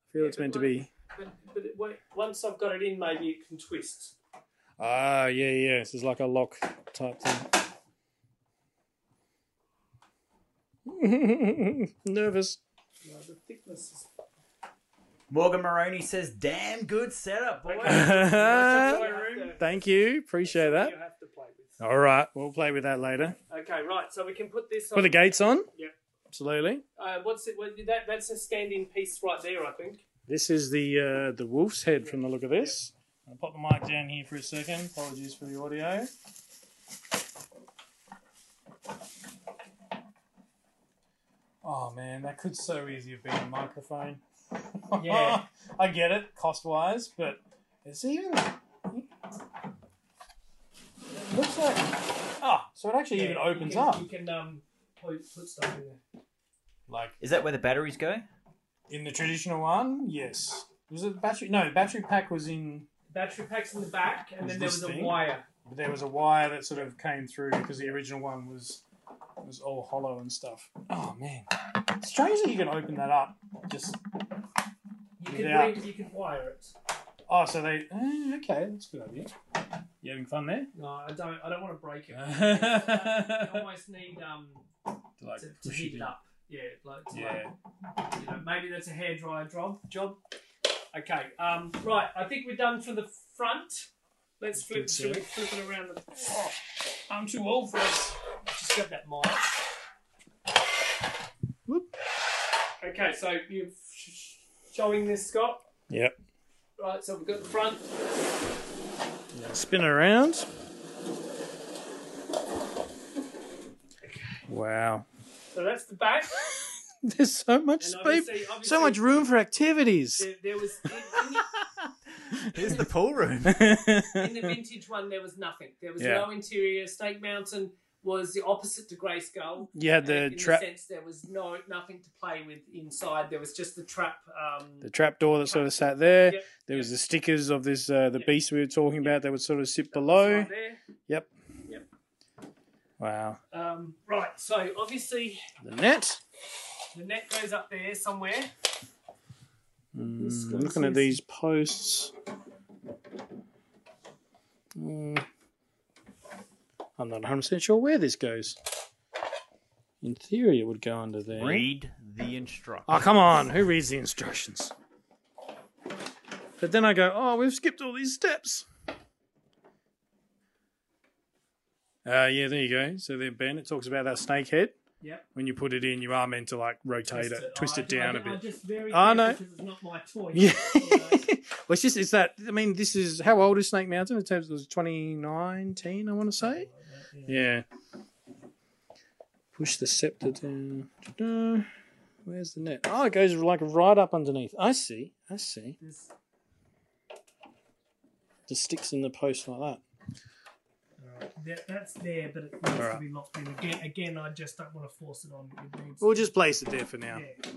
I feel it's meant to be. But, but it, wait, once I've got it in, maybe it can twist. Ah, yeah, yeah. This is like a lock type thing. Nervous. No, the thickness is. Morgan Maroney says, "Damn good setup, boy." Thank you. Appreciate that. You have to play with. All right, we'll play with that later. Okay, right. So we can put this on. Put the gates on. Yeah. Absolutely. Uh, what's it? What, that, that's a stand-in piece right there, I think. This is the uh, the wolf's head from the look of this. I'll pop the mic down here for a second. Apologies for the audio. Oh man, that could so easy have been a microphone. Yeah. I get it, cost wise, but it's even. It looks like. ah, so it actually even opens you can, up. You can um put, put stuff in there. Like Is that where the batteries go? in the traditional one, yes. Was it battery? No, battery pack was in Battery packs in the back, and then there this was a wire. But there was a wire that sort of came through because the original one was was all hollow and stuff. Oh man, it's strange that you can open that up. Just You can Yeah. re- you can wire it. oh, so they eh, okay, that's a good idea. You having fun there? No, I don't. I don't want to break it. I almost need um like to, to heat it it up. Yeah, like, to Yeah. like you know, maybe that's a hairdryer job. Job. Okay. Um. Right. I think we're done for the front. Let's flip. Should we flip it around the? Oh, I'm too old for this. Just grab that mic. Whoop. Okay, so you're showing this, Scott. Yep. Right, so we've got the front. Spin it around. Wow. So that's the back. There's so much And space, obviously- so much room for activities. There, there was in, in, the, Here's the pool room. in the vintage one. There was nothing. There was Yeah. no interior. Snake Mountain was the opposite to Grayskull. You had the in trap, the sense there was no nothing to play with inside. There was just the trap. Um, the trap door that sort of sat there. Yep, There was the stickers of this uh, the Yep. beast we were talking about that would sort of sit that below. right. Yep. Yep. Wow. Um, right. So obviously The net. the net goes up there somewhere. Mm, looking at these posts. Mm, I'm not 100% sure where this goes. In theory, it would go under there. Read the instructions. Oh, come on. Who reads the instructions? But then I go, oh, we've skipped all these steps. Uh, yeah, there you go. So then, Ben, it talks about that snake head. Yep. When you put it in, you are meant to like rotate it, twist I it do- down I a do- I bit. just very I careful know. because it's not my toy. Yeah. Well, it's just, it's that, I mean, this is, how old is Snake Mountain? In terms of 2019, I want to say. Yeah. Push the scepter down. Da-da. Where's the net? Oh, it goes like right up underneath. I see. I see. This- Just sticks in the post like that. that, that's there, but it needs Alright. to be locked in. Again, again, I just don't want to force it on. It We'll just place it there for now. yeah, yeah.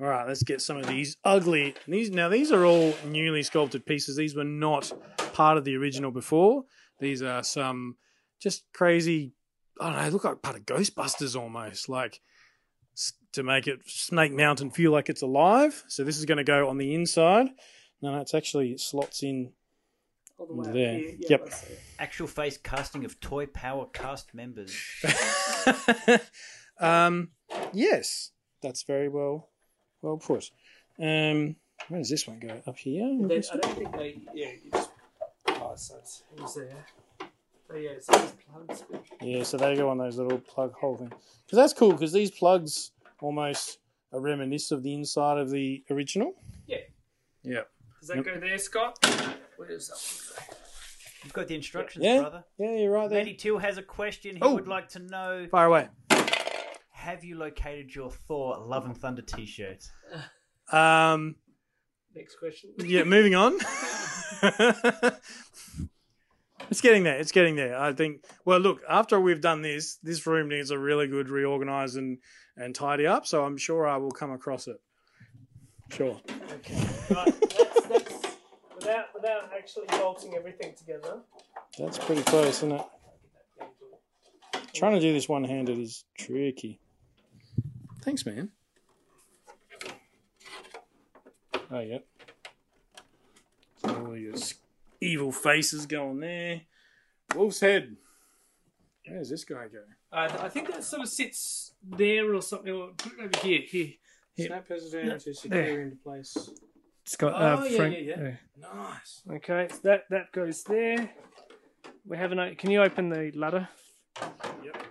All right, let's get some of these ugly. These now these are all newly sculpted pieces. These were not part of the original before. These are some just crazy. I don't know. Look like part of Ghostbusters almost, like to make it Snake Mountain feel like it's alive. So this is going to go on the inside. No, no, it's actually it slots in All the way up there. here. Yeah, Yep. I see it. Actual face casting of Toy Power cast members. um, yes, that's very well well put. Um, where does this one go? Up here? They- I don't think they. Yeah, you just. Oh, so it's, it was there. Oh, yeah, so these plugs. Yeah, so they go on those little plug hole things. Because that's cool, because these plugs almost are reminiscent of the inside of the original. Yeah. Yeah. Does that Yep. go there, Scott? Where does that go? You've got the instructions, Yeah. brother. Yeah, you're right there. Lady Till has a question. He Oh. would like to know Fire away. Have you located your Thor Love and Thunder t shirt? Um, Next question. yeah, moving on. it's getting there. It's getting there. I think. Well, look, after we've done this, this room needs a really good reorganize and, and tidy up. So I'm sure I will come across it. Sure. right, that's, that's without without actually bolting everything together. That's pretty close, isn't it? Trying to do this one handed is tricky. Thanks, man. Oh, yep. So all your s- evil faces going there. Wolf's head. Where's this guy go? Uh, I think that sort of sits there or something. Or put it over here. Here. Here. Snap down to There. into place. It's got. Oh, uh, yeah, Frank- yeah, yeah. there. Nice. Okay, so that that goes there. We have an. Can you open the ladder? Yep.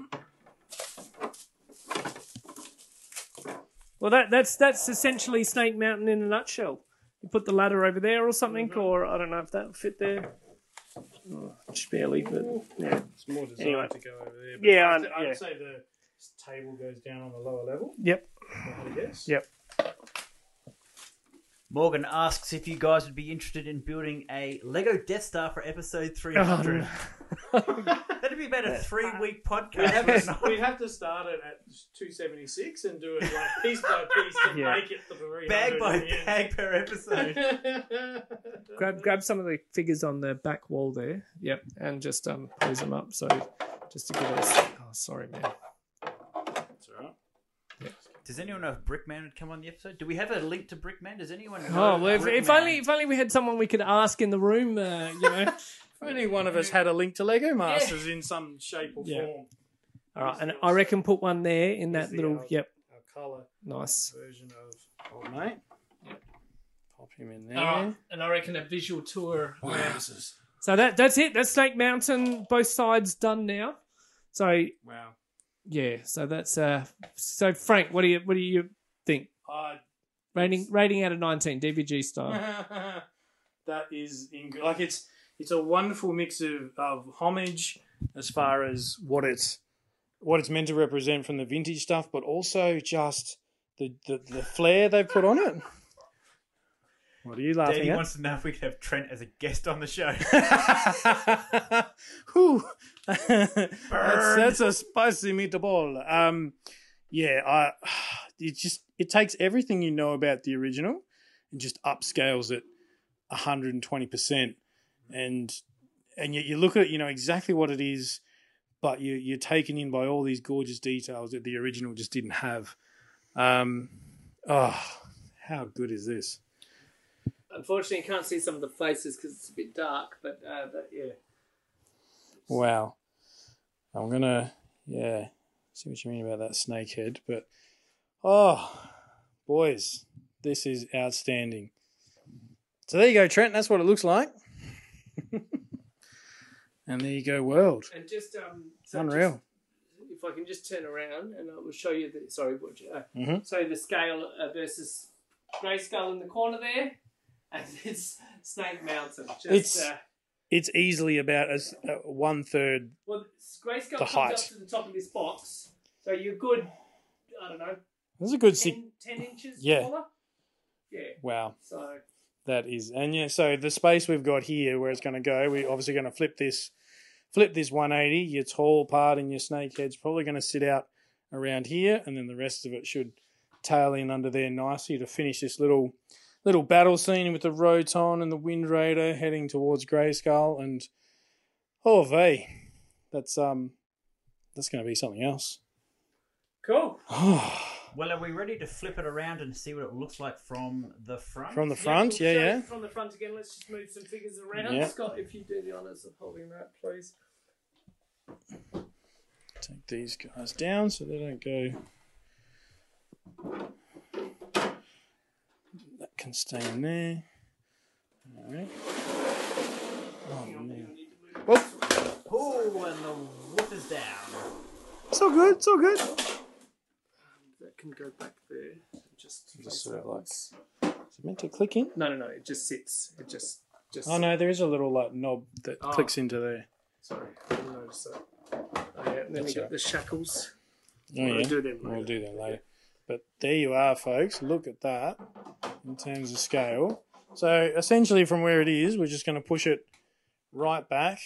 Well, that that's that's essentially Snake Mountain in a nutshell. You put the ladder over there or something, mm-hmm. or I don't know if that will fit there. Oh, just barely, but yeah. It's more designed Anyway. to go over there. Yeah, I'd, I- I'd yeah. say the table goes down on the lower level. Yep. I guess. Yep. Morgan asks if you guys would be interested in building a Lego Death Star for episode 300. That'd be about a three week We'd podcast. have, to, we'd have to start it at 276 and do it like piece by piece to Yeah. make it the 300 bag by in the end. bag per episode. grab grab some of the figures on the back wall there. Yep, and just um pose them up. So just to give us. Oh, sorry, man. That's all right. Does anyone know if Brickman would come on the episode? Do we have a link to Brickman? Does anyone know? Oh, well, if, if Brickman? only if only we had someone we could ask in the room. Uh, you know. If only one of us had a link to Lego Masters in some shape or Yeah. form. All right, and I reckon put one there in Here's that the, little. uh, Yep, A colour nice. version of Old Mate. Pop him in there. All right, and I reckon a visual tour. uh, Wowzers. So that that's it. That's Snake Mountain. Both sides done now. So Wow. yeah, so that's uh. So Frank, what do you what do you think? Uh, Rating rating out of nineteen, DVG style. That is in, like it's it's a wonderful mix of, of homage as far as what it's what it's meant to represent from the vintage stuff, but also just the the, the flair they've put on it. What are you laughing Daddy at? wants to know if we could have Trent as a guest on the show. Whew. that's, that's a spicy meatball. Um, yeah, I. It just it takes everything you know about the original and just upscales it hundred and and yet you look at it, you know exactly what it is, but you you're taken in by all these gorgeous details that the original just didn't have. Um, oh, how good is this? Unfortunately, you can't see some of the faces because it's a bit dark. But, uh, but yeah, Wow. I'm gonna yeah, see what you mean about that snake head, but oh boys, this is outstanding. So there you go, Trent, that's what it looks like. and there you go, world. and just um, so Unreal. just- if I can just turn around and I will show you the sorry, uh, Mhm. so the scale uh, versus Grayskull in the corner there, and it's Snake Mountain. Just, It's- uh, It's easily about as uh, one third. well, Grayskull The comes height. up to the top of this box, so you're good. I don't know, That's a good six. 10, 10 inches Yeah. taller. Yeah. Wow, So that is, and yeah. So the space we've got here, where it's going to go, we're obviously going to flip this, flip this 180. Your tall part and your snake head's probably going to sit out around here, and then the rest of it should tail in under there nicely to finish this little little battle scene with the Roton and the Wind Raider heading towards Grayskull, and oh vey, that's um, that's going to be something else. cool. well, are we ready to flip it around and see what it looks like from the front? From the front, we'll yeah, show yeah. it From the front again. Let's just move some figures around. Yeah. Scott, if you do the honours of holding that, please. Take these guys down so they don't go. That can stay in there. All right. Oh man, Oh, and the whoop is down. it's all good. It's all good. That can go back there. Just, Just face sort of outwards. Is it meant to click in? No, no, no. It just sits. It just, just. Oh no, there is a little like knob that Oh. clicks into there. Sorry, I didn't notice that. Oh, yeah. And then That's we got right. the shackles. Oh, We'll yeah. do them We'll later. do that later. But there you are, folks. Look at that in terms of scale. So essentially, from where it is, we're just going to push it right back.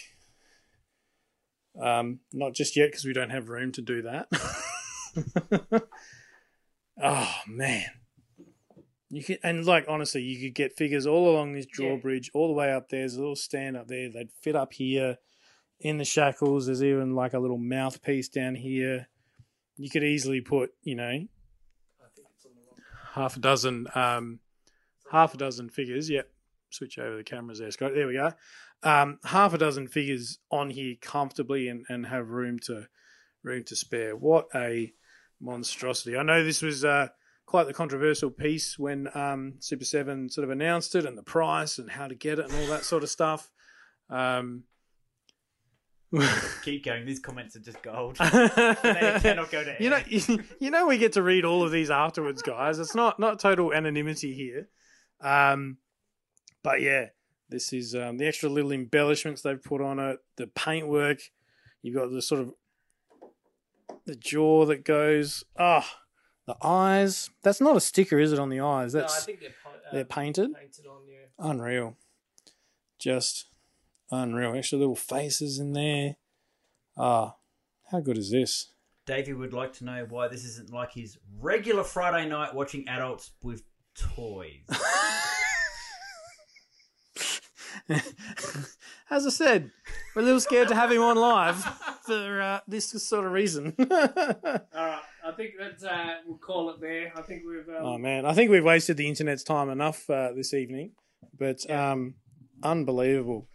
Um, not just yet because we don't have room to do that. oh man, you could and like honestly, you could get figures all along this drawbridge, all the way up there. There's a little stand up there. They'd fit up here in the shackles. There's even like a little mouthpiece down here. You could easily put, you know, I think it's on the half a dozen, um, half a dozen figures. Yep. Switch over the cameras there, Scott. There we go. Um, half a dozen figures on here comfortably and, and have room to room to spare. What a monstrosity! I know this was uh, quite the controversial piece when um, Super7 sort of announced it and the price and how to get it and all that sort of stuff. Um, Keep going. These comments are just gold. they cannot go to you know, air. you know, we get to read all of these afterwards, guys. It's not not total anonymity here, um, but yeah, this is um, the extra little embellishments they've put on it, the paintwork. You've got the sort of the jaw that goes. Ah, the eyes. That's not a sticker, is it? On the eyes, No, I that's think they're, uh, they're painted. painted on. Yeah. Unreal, just unreal. Extra little faces in there. Ah, how good is this? Davey would like to know why this isn't like his regular Friday night watching adults with toys. As I said, we're a little scared to have him on live for uh, this sort of reason. All right. I think that uh, we'll call it there. I think we've. Um, oh man, I think we've wasted the internet's time enough uh, this evening, but um, unbelievable.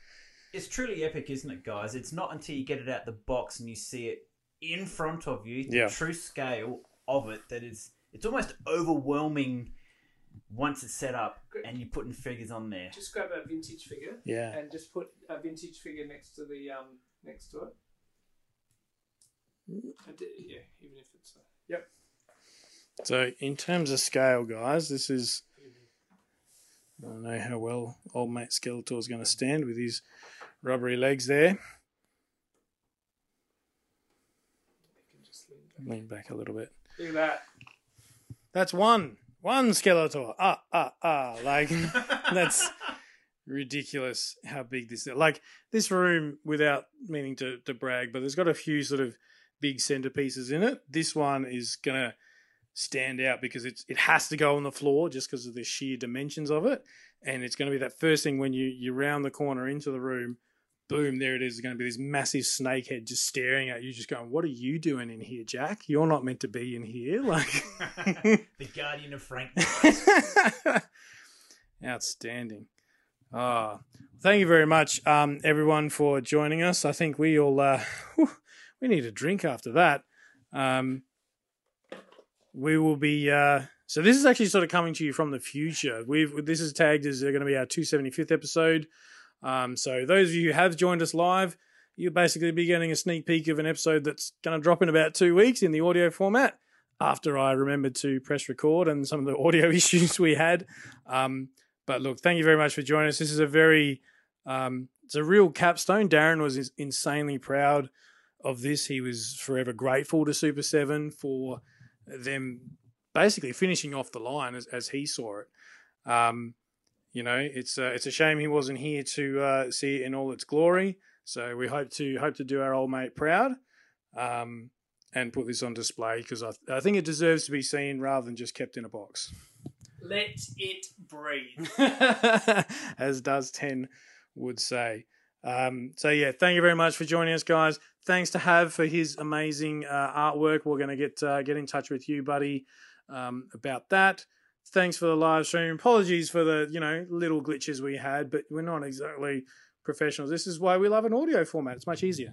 it's truly epic, isn't it, guys? It's not until you get it out the box and you see it in front of you, the Yeah. true scale of it, that is it's almost overwhelming once it's set up and you're putting figures on there. just grab a vintage figure Yeah, and just put a vintage figure next to the um next to it. I yeah, even if it's. Uh, yep. So in terms of scale, guys, this is I don't know how well old mate Skeletor is going to stand with his rubbery legs there. Lean back a little bit. Look at that. That's one. One Skeletor. Ah, ah, ah. Like, that's ridiculous how big this is. Like, this room, without meaning to, to brag, but there's got a few sort of big centerpieces in it. This one is going to stand out because it's it has to go on the floor just because of the sheer dimensions of it. And it's going to be that first thing when you, you round the corner into the room, boom, there it is. It's going to be this massive snake head just staring at you, just going, What are you doing in here, Jack? You're not meant to be in here. Like, the Guardian of Frank. outstanding. Ah, thank you very much, um, everyone, for joining us. I think we all uh, we need a drink after that. Um, we will be. Uh, so this is actually sort of coming to you from the future. We've this is tagged as going to be our 275th episode. Um, so those of you who have joined us live, you'll basically be getting a sneak peek of an episode that's going to drop in about two weeks in the audio format. After I remembered to press record and some of the audio issues we had. Um, but look, thank you very much for joining us. This is a very, um, it's a real capstone. Darren was insanely proud of this. He was forever grateful to Super7 for them basically finishing off the line as, as he saw it. Um, you know, it's uh, it's a shame he wasn't here to uh, see it in all its glory. So we hope to hope to do our old mate proud, um, and put this on display because I, I think it deserves to be seen rather than just kept in a box. Let it breathe. as does 10 would say. Um, so, yeah, thank you very much for joining us, guys. Thanks to Have for his amazing uh, artwork. We're going to get uh, get in touch with you, buddy, um, about that. Thanks for the live stream. Apologies for the you know little glitches we had, but we're not exactly professionals. This is why we love an audio format. It's much easier.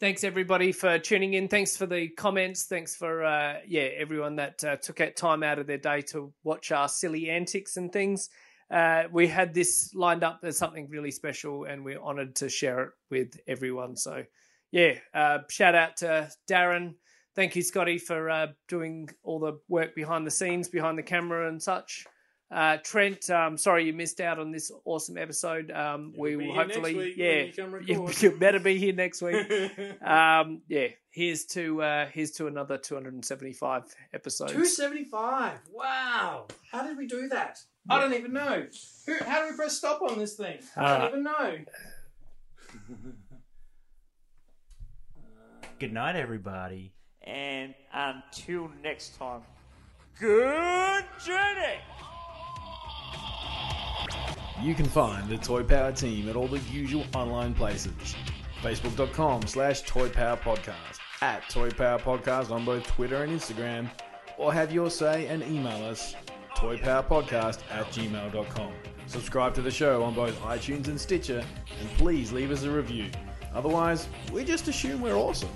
Thanks everybody for tuning in. Thanks for the comments. Thanks for uh, yeah everyone that uh, took out time out of their day to watch our silly antics and things. Uh, we had this lined up as something really special, and we're honoured to share it with everyone. So yeah, uh, shout out to Darren. Thank you, Scotty, for uh, doing all the work behind the scenes, behind the camera, and such. Uh, Trent, um, sorry you missed out on this awesome episode. Um, we will hopefully, yeah, you, you better be here next week. um, yeah, here's to uh, here's to another 275 episodes. 275. Wow. How did we do that? I don't even know. Who, how do we press stop on this thing? I Uh, don't even know. Good night, everybody. And until next time, good journey! You can find the Toy Power team at all the usual online places. Facebook.com slash Toy Power Podcast, at Toy Power Podcast on both Twitter and Instagram, or have your say and email us toypowerpodcast at gmail.com. Subscribe to the show on both iTunes and Stitcher, and please leave us a review. Otherwise, we just assume we're awesome.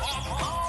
Oh, oh.